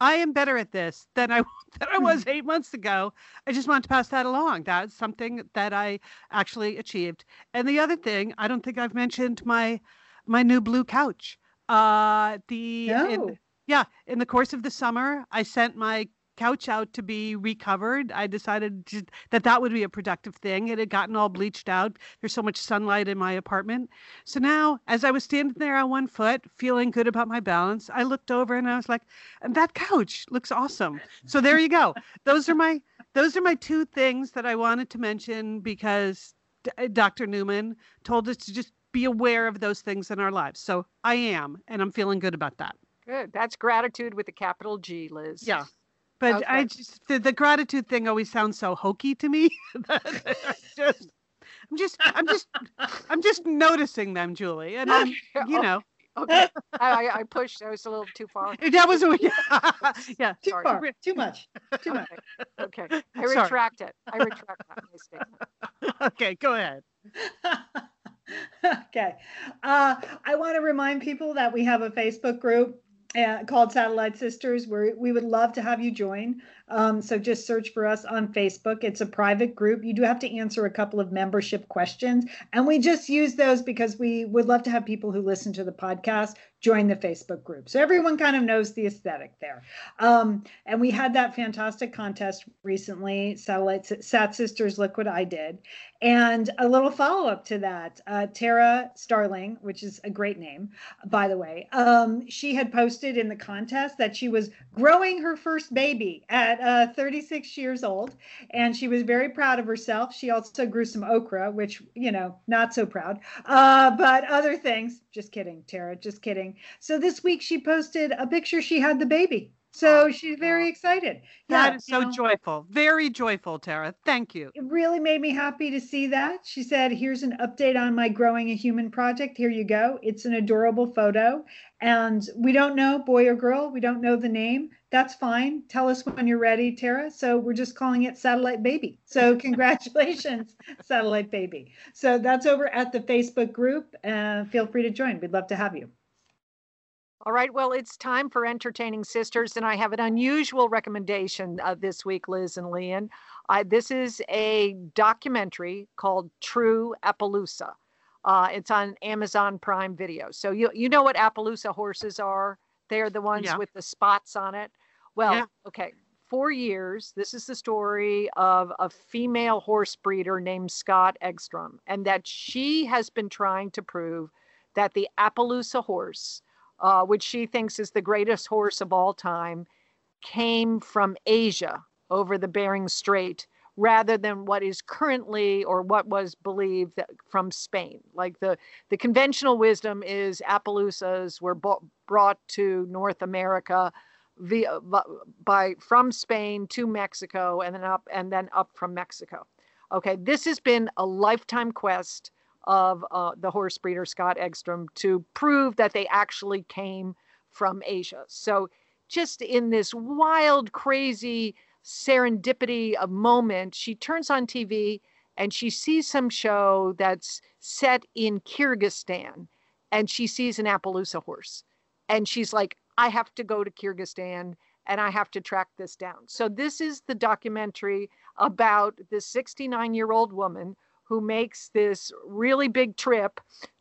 I am better at this than I than I was eight months ago. I just wanted to pass that along. That's something that I actually achieved. And the other thing, I don't think I've mentioned my my new blue couch. Uh, the in- yeah, in the course of the summer, I sent my couch out to be recovered. I decided to, that that would be a productive thing. It had gotten all bleached out. There's so much sunlight in my apartment. So now, as I was standing there on one foot, feeling good about my balance, I looked over and I was like, that couch looks awesome. So there you go. Those are my those are my two things that I wanted to mention because Dr. Uh, Newman told us to just be aware of those things in our lives. So I am, and I'm feeling good about that. Good. That's gratitude with a capital G, Liz. Yeah. But okay. I just the, the, gratitude thing always sounds so hokey to me. just I'm just I'm just I'm just noticing them, Julie. And I'm you know okay. I, I pushed. I was a little too far. That was yeah. yeah. Too sorry. far. Too much. Too much. Okay. okay. I retract it. I retract that statement. Okay, go ahead. okay. Uh, I want to remind people that we have a Facebook group uh, called Satellite Sisters, where we would love to have you join. Um, so just search for us on Facebook. It's a private group. You do have to answer a couple of membership questions. And we just use those because we would love to have people who listen to the podcast join the Facebook group. So everyone kind of knows the aesthetic there. Um, and we had that fantastic contest recently, Satellite Sat Sisters Liquid I did. And a little follow up to that, uh, Tara Starling, which is a great name, by the way, um, she had posted in the contest that she was growing her first baby at uh, 36 years old. And she was very proud of herself. She also grew some okra, which, you know, not so proud. Uh, but other things, just kidding, Tara, just kidding. So this week she posted a picture she had the baby. So she's very excited. That yeah, is so know, joyful. Very joyful, Tara. Thank you. It really made me happy to see that. She said, Here's an update on my Growing a Human project. Here you go. It's an adorable photo. And we don't know, boy or girl, we don't know the name. That's fine. Tell us when you're ready, Tara. So we're just calling it Satellite Baby. So congratulations, Satellite Baby. So that's over at the Facebook group. Uh, feel free to join. We'd love to have you. All right, well, it's time for Entertaining Sisters, and I have an unusual recommendation uh, this week, Liz and Lian. Uh, this is a documentary called True Appaloosa. Uh, it's on Amazon Prime Video. So you you know what Appaloosa horses are? They're the ones yeah. with the spots on it. Well, yeah. okay. Four years, this is the story of a female horse breeder named Scott Egstrom, and that she has been trying to prove that the Appaloosa horse uh, which she thinks is the greatest horse of all time, came from Asia over the Bering Strait rather than what is currently or what was believed from Spain. Like the, the conventional wisdom is Appaloosas were brought to North America via by from Spain to Mexico and then up and then up from Mexico. Okay, this has been a lifetime quest of uh, the horse breeder Scott Egstrom to prove that they actually came from Asia. So, just in this wild, crazy serendipity of moment, she turns on TV and she sees some show that's set in Kyrgyzstan and she sees an Appaloosa horse. And she's like, I have to go to Kyrgyzstan and I have to track this down. So, this is the documentary about this 69 year old woman who makes this really big trip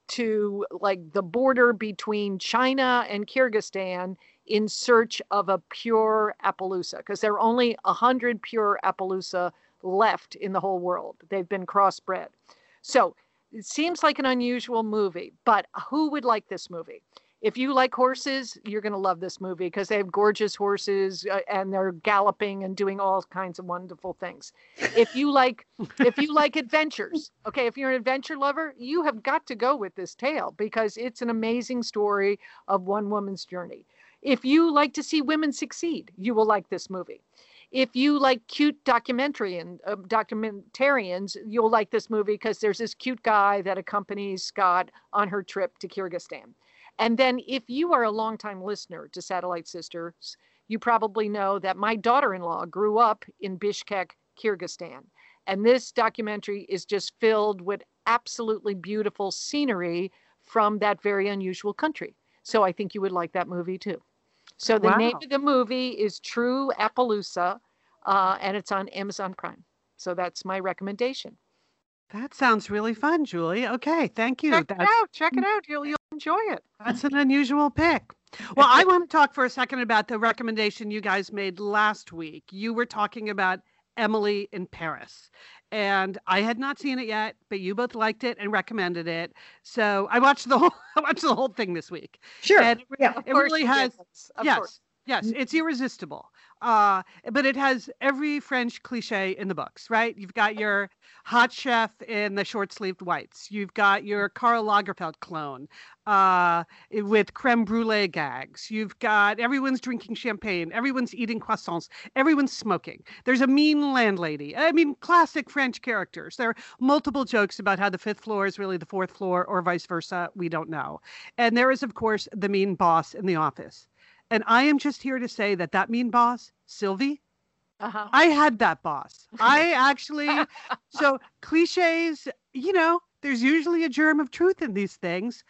to like the border between China and Kyrgyzstan in search of a pure Appaloosa because there are only 100 pure Appaloosa left in the whole world. They've been crossbred. So it seems like an unusual movie, but who would like this movie? If you like horses, you're going to love this movie because they have gorgeous horses uh, and they're galloping and doing all kinds of wonderful things. If you like if you like adventures, okay, if you're an adventure lover, you have got to go with this tale because it's an amazing story of one woman's journey. If you like to see women succeed, you will like this movie. If you like cute documentary and uh, documentarians, you'll like this movie because there's this cute guy that accompanies Scott on her trip to Kyrgyzstan. And then, if you are a longtime listener to Satellite Sisters, you probably know that my daughter in law grew up in Bishkek, Kyrgyzstan. And this documentary is just filled with absolutely beautiful scenery from that very unusual country. So I think you would like that movie too. So the wow. name of the movie is True Appaloosa, uh, and it's on Amazon Prime. So that's my recommendation. That sounds really fun, Julie. Okay, thank you. Check That's, it out. Check it out. You'll you'll enjoy it. That's an unusual pick. Well, I want to talk for a second about the recommendation you guys made last week. You were talking about Emily in Paris. And I had not seen it yet, but you both liked it and recommended it. So I watched the whole I watched the whole thing this week. Sure. And it, yeah. it really has Of yes. Yes, it's irresistible. Uh, but it has every French cliche in the books, right? You've got your hot chef in the short sleeved whites. You've got your Karl Lagerfeld clone uh, with creme brulee gags. You've got everyone's drinking champagne. Everyone's eating croissants. Everyone's smoking. There's a mean landlady. I mean, classic French characters. There are multiple jokes about how the fifth floor is really the fourth floor or vice versa. We don't know. And there is, of course, the mean boss in the office. And I am just here to say that that mean boss, Sylvie, Uh-huh. I had that boss. I actually, so cliches, you know, there's usually a germ of truth in these things.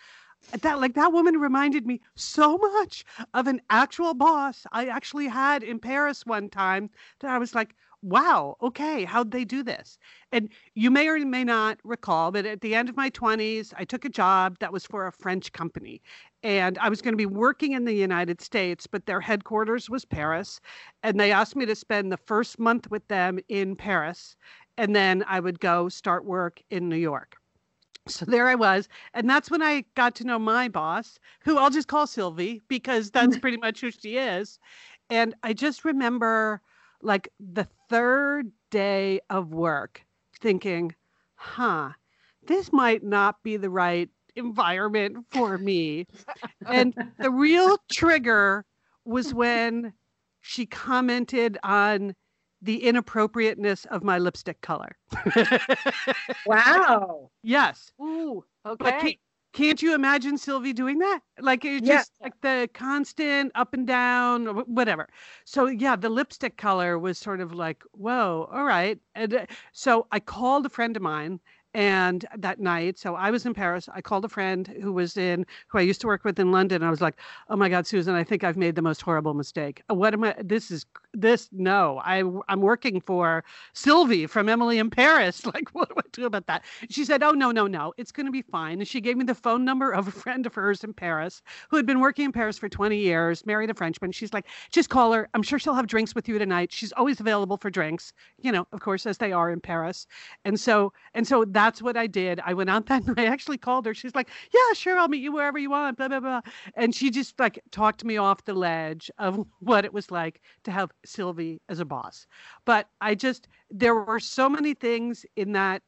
That, like, that woman reminded me so much of an actual boss I actually had in Paris one time that I was like, wow, okay, how'd they do this? And you may or may not recall, but at the end of my 20s, I took a job that was for a French company. And I was going to be working in the United States, but their headquarters was Paris. And they asked me to spend the first month with them in Paris. And then I would go start work in New York. So there I was. And that's when I got to know my boss, who I'll just call Sylvie because that's pretty much who she is. And I just remember like the third day of work thinking, huh, this might not be the right environment for me. and the real trigger was when she commented on the inappropriateness of my lipstick color. Wow. yes. Ooh, okay. can't, can't you imagine Sylvie doing that? Like it Yeah. just like the constant up and down, or whatever. So yeah, the lipstick color was sort of like, whoa, all right. And uh, so I called a friend of mine, and that night, so I was in Paris. I called a friend who was in, who I used to work with in London. I was like, oh my God, Susan, I think I've made the most horrible mistake. What am I? This is this. No, I I'm working for Sylvie from Emily in Paris. Like, what do I do about that? She said, Oh, no, no, no, it's going to be fine. And she gave me the phone number of a friend of hers in Paris who had been working in Paris for 20 years, married a Frenchman. She's like, Just call her. I'm sure she'll have drinks with you tonight. She's always available for drinks, you know, of course, as they are in Paris. And so, and so that's what I did. I went out that night. I actually called her. She's like, Yeah, sure, I'll meet you wherever you want, blah, blah, blah. And she just like talked me off the ledge of what it was like to have Sylvie as a boss. But I just, there were so many things in that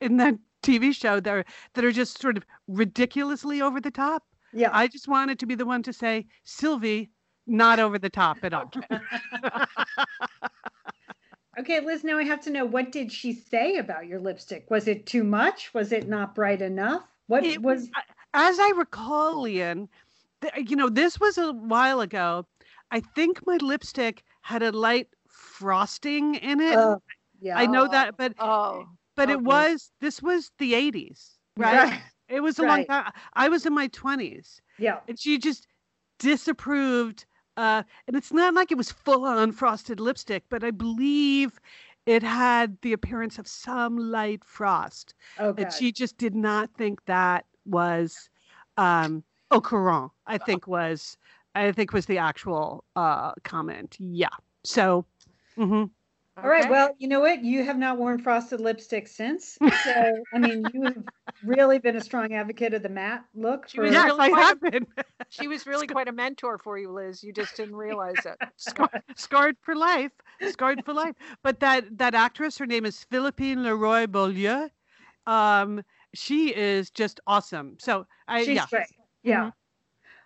in that TV show that are, that are just sort of ridiculously over the top. Yeah. I just wanted to be the one to say, Sylvie, not over the top at all. Okay, Liz, now I have to know what did she say about your lipstick? Was it too much? Was it not bright enough? What It was As I recall, Lian, th- you know, this was a while ago. I think my lipstick had a light frosting in it. uh, yeah. I know that, but Oh, but it was this was the 80s, right? Right. It was a long time. I was in my 20s. Yeah. and she just disapproved uh and it's not like it was full on frosted lipstick but i believe it had the appearance of some light frost Okay. and she just did not think that was um au courant i think was i think was the actual uh comment yeah so mhm. All right. okay. Well, you know what? You have not worn frosted lipstick since. So, I mean, you have really been a strong advocate of the matte look. She For, was yes really i quite a- been she was really quite a mentor for you, Liz. You just didn't realize it. Scar- scarred for life scarred for life but that that actress her name is philippine leroy beaulieu um she is just awesome so i she's yeah great. Yeah.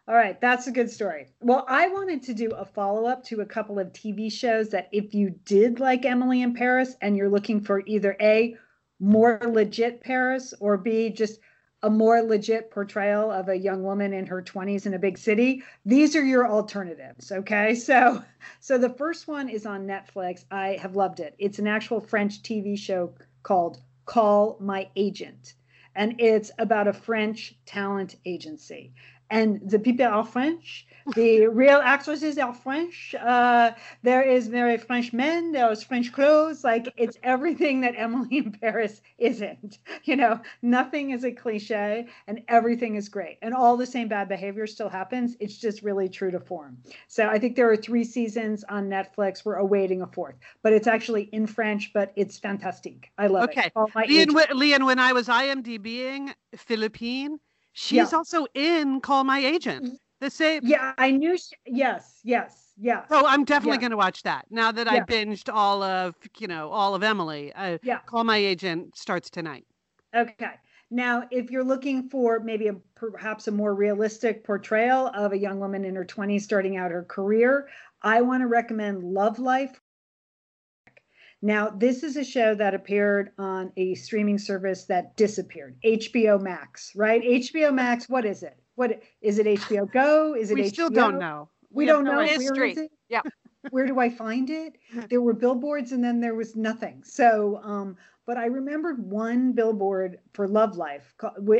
All right. That's a good story. Well, I wanted to do a follow up to a couple of TV shows that if you did like Emily in Paris and you're looking for either A, more legit Paris, or B, just a more legit portrayal of a young woman in her 20s in a big city these are your alternatives okay so so the first one is on netflix i have loved it it's an actual french tv show called call my agent and it's about a french talent agency and the people are French. The real actresses are French. Uh, there is very French men. There's French clothes. Like it's everything that Emily in Paris isn't. You know, nothing is a cliche, and everything is great. And all the same bad behavior still happens. It's just really true to form. So I think there are three seasons on Netflix. We're awaiting a fourth, but it's actually in French. But it's fantastic. I love Okay. it. Okay, Lian, Lian, when I was IMDBing Philippine, she's Yeah. also in Call My Agent. The same. yeah, I knew. She, yes, yes, yes. So I'm definitely Yeah. going to watch that now that I binged all of, you know, all of Emily. Uh, Yeah. Call My Agent starts tonight. Okay. Now, if you're looking for maybe a perhaps a more realistic portrayal of a young woman in her 20s starting out her career, I want to recommend Love Life. Now, this is a show that appeared on a streaming service that disappeared, HBO Max, right? HBO Max, what is it? What is it HBO Go? Is it HBO? We HBO? still don't know. We, don't know where it? Yeah. Where do I find it? There were billboards and then there was nothing. So, um, but I remembered one billboard for Love Life,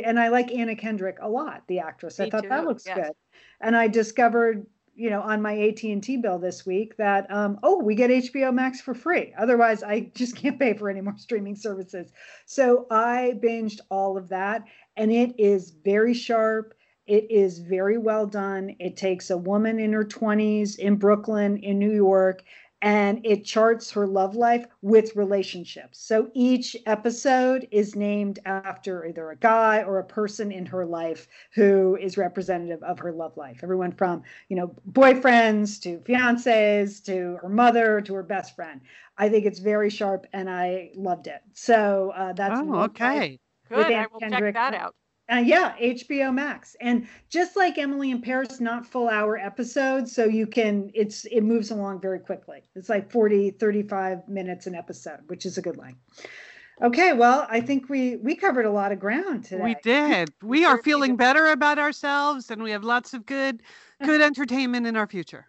and I like Anna Kendrick a lot, the actress. I Me thought that looks yes. good, and I discovered, you know, on my AT and T bill this week that um, oh, we get HBO Max for free. Otherwise, I just can't pay for any more streaming services. So I binged all of that, and it is very sharp. It is very well done. It takes a woman in her 20s in Brooklyn, in New York, and it charts her love life with relationships. So each episode is named after either a guy or a person in her life who is representative of her love life. Everyone from, you know, boyfriends to fiancés to her mother to her best friend. I think it's very sharp and I loved it. So uh, that's Oh, okay. Good. I Anna will Kendrick. check that out. Uh, yeah, HBO Max. And just like Emily in Paris, not full hour episodes. So you can, it's, it moves along very quickly. It's like 40, 35 minutes an episode, which is a good length. Okay. Well, I think we, we covered a lot of ground today. We did. We are feeling better about ourselves, and we have lots of good, good entertainment in our future.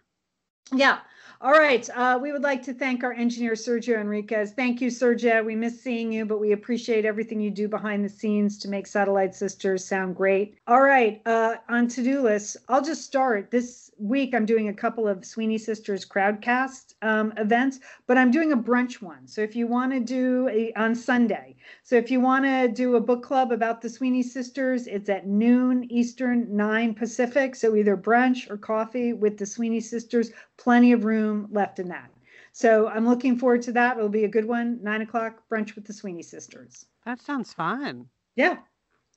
Yeah. All right. Uh, we would like to thank our engineer, Sergio Enriquez. Thank you, Sergio. We miss seeing you, but we appreciate everything you do behind the scenes to make Satellite Sisters sound great. All right. Uh, on to do list, I'll just start. This week, I'm doing a couple of Sweeney Sisters crowdcast um, events, but I'm doing a brunch one. So if you want to do a, on Sunday, so if you want to do a book club about the Sweeney Sisters, it's at noon Eastern, 9 Pacific. So either brunch or coffee with the Sweeney Sisters plenty of room left in that. So I'm looking forward to that. It'll be a good one. Nine o'clock brunch with the Sweeney sisters. That sounds fun. Yeah.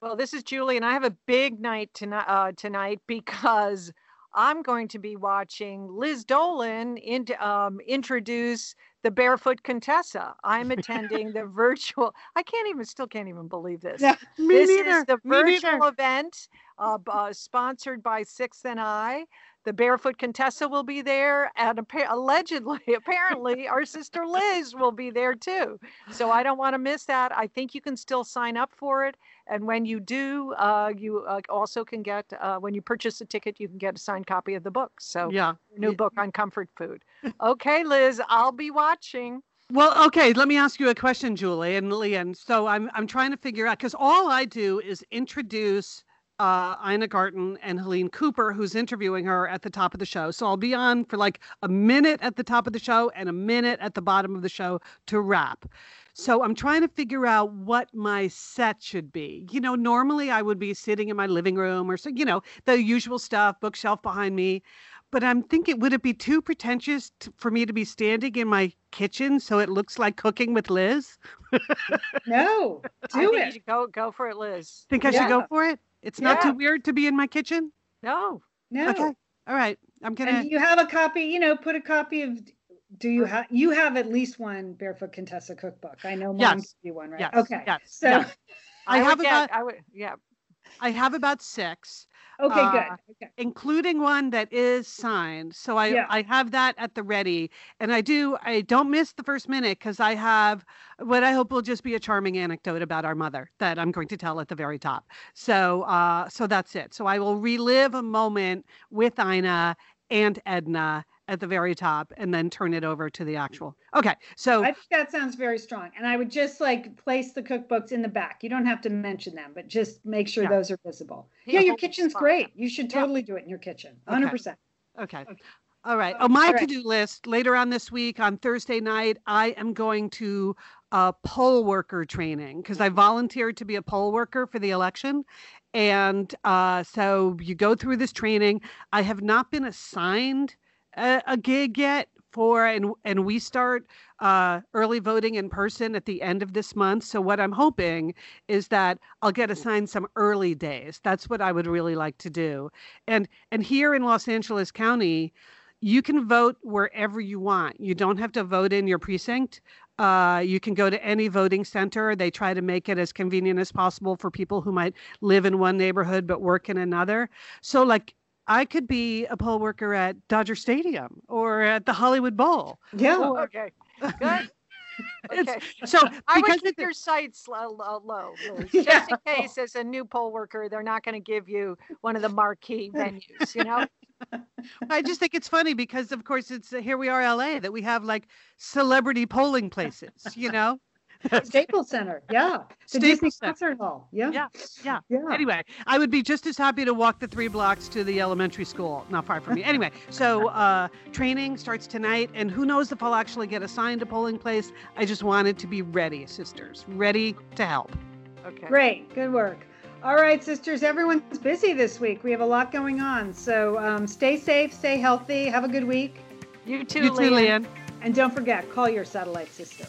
Well, this is Julie, and I have a big night tonight, uh, tonight because I'm going to be watching Liz Dolan in, um, introduce the Barefoot Contessa. I'm attending the virtual. I can't even, still can't even believe this. Yeah. Me this neither. is the virtual event uh, uh, sponsored by Sixth and I. The Barefoot Contessa will be there, and appa- allegedly, apparently, our sister Liz will be there too. So I don't want to miss that. I think you can still sign up for it, and when you do, uh, you uh, also can get uh, when you purchase a ticket, you can get a signed copy of the book. So Yeah. new Y- book on comfort food. Okay, Liz, I'll be watching. Well, okay. Let me ask you a question, Julie and Lian. So I'm I'm trying to figure out because all I do is introduce uh, Ina Garten and Helene Cooper, who's interviewing her at the top of the show. So I'll be on for like a minute at the top of the show and a minute at the bottom of the show to wrap. So I'm trying to figure out what my set should be. You know, normally I would be sitting in my living room or so, you know, the usual stuff, bookshelf behind me. But I'm thinking, would it be too pretentious t- for me to be standing in my kitchen so it looks like cooking with Liz? No, I do think you it. should go go for it, Liz. Think I should go for it? It's not too weird to be in my kitchen? No. No. Okay. All right. I'm gonna. And you have a copy, you know, put a copy of, do you have, you have at least one Barefoot Contessa cookbook. I know mom Yes. gave you one, right? Yes. Okay. Yes. So, yes. I, would have get- about I would. Yeah. I have about six, okay, Uh, good. Okay. including one that is signed. So I Yeah. I have that at the ready, and I do I don't miss the first minute because I have what I hope will just be a charming anecdote about our mother that I'm going to tell at the very top. So uh so that's it. So I will relive a moment with Ina and Edna at the very top and then turn it over to the actual. Okay, so I think that sounds very strong. And I would just like place the cookbooks in the back. You don't have to mention them, but just make sure Yeah. those are visible. Yeah, Yeah, your kitchen's spot. great. You should Yeah. totally do it in your kitchen. 100%. Okay. Okay. All right. Oh, my right. to-do list later on this week on Thursday night, I am going to uh, poll worker training because I volunteered to be a poll worker for the election. And uh, so you go through this training. I have not been assigned a, a gig yet for, and, and we start uh, early voting in person at the end of this month. So what I'm hoping is that I'll get assigned some early days. That's what I would really like to do. And and here in Los Angeles County, you can vote wherever you want. You don't have to vote in your precinct. Uh, you can go to any voting center. They try to make it as convenient as possible for people who might live in one neighborhood but work in another. So, like, I could be a poll worker at Dodger Stadium or at the Hollywood Bowl. Yeah. Oh, okay. Good. Okay. So, I would because keep your sights low, low, low Liz, Yeah. just in case, as a new poll worker, they're not going to give you one of the marquee venues. You know, I just think it's funny because, of course, it's uh, here we are, LA, that we have like celebrity polling places, you know? Staples Center. Yeah. The Staples Disney Center. Concert Hall. Yeah. Yeah, yeah. Yeah. Anyway, I would be just as happy to walk the three blocks to the elementary school, not far from me. Anyway, so uh, training starts tonight, and who knows if I'll actually get assigned a polling place. I just wanted to be ready, sisters, ready to help. okay. Great. Good work. All right, sisters, everyone's busy this week. We have a lot going on. So um, stay safe, stay healthy, have a good week. You too, you too, Lian. Lian. And don't forget, call your satellite sister.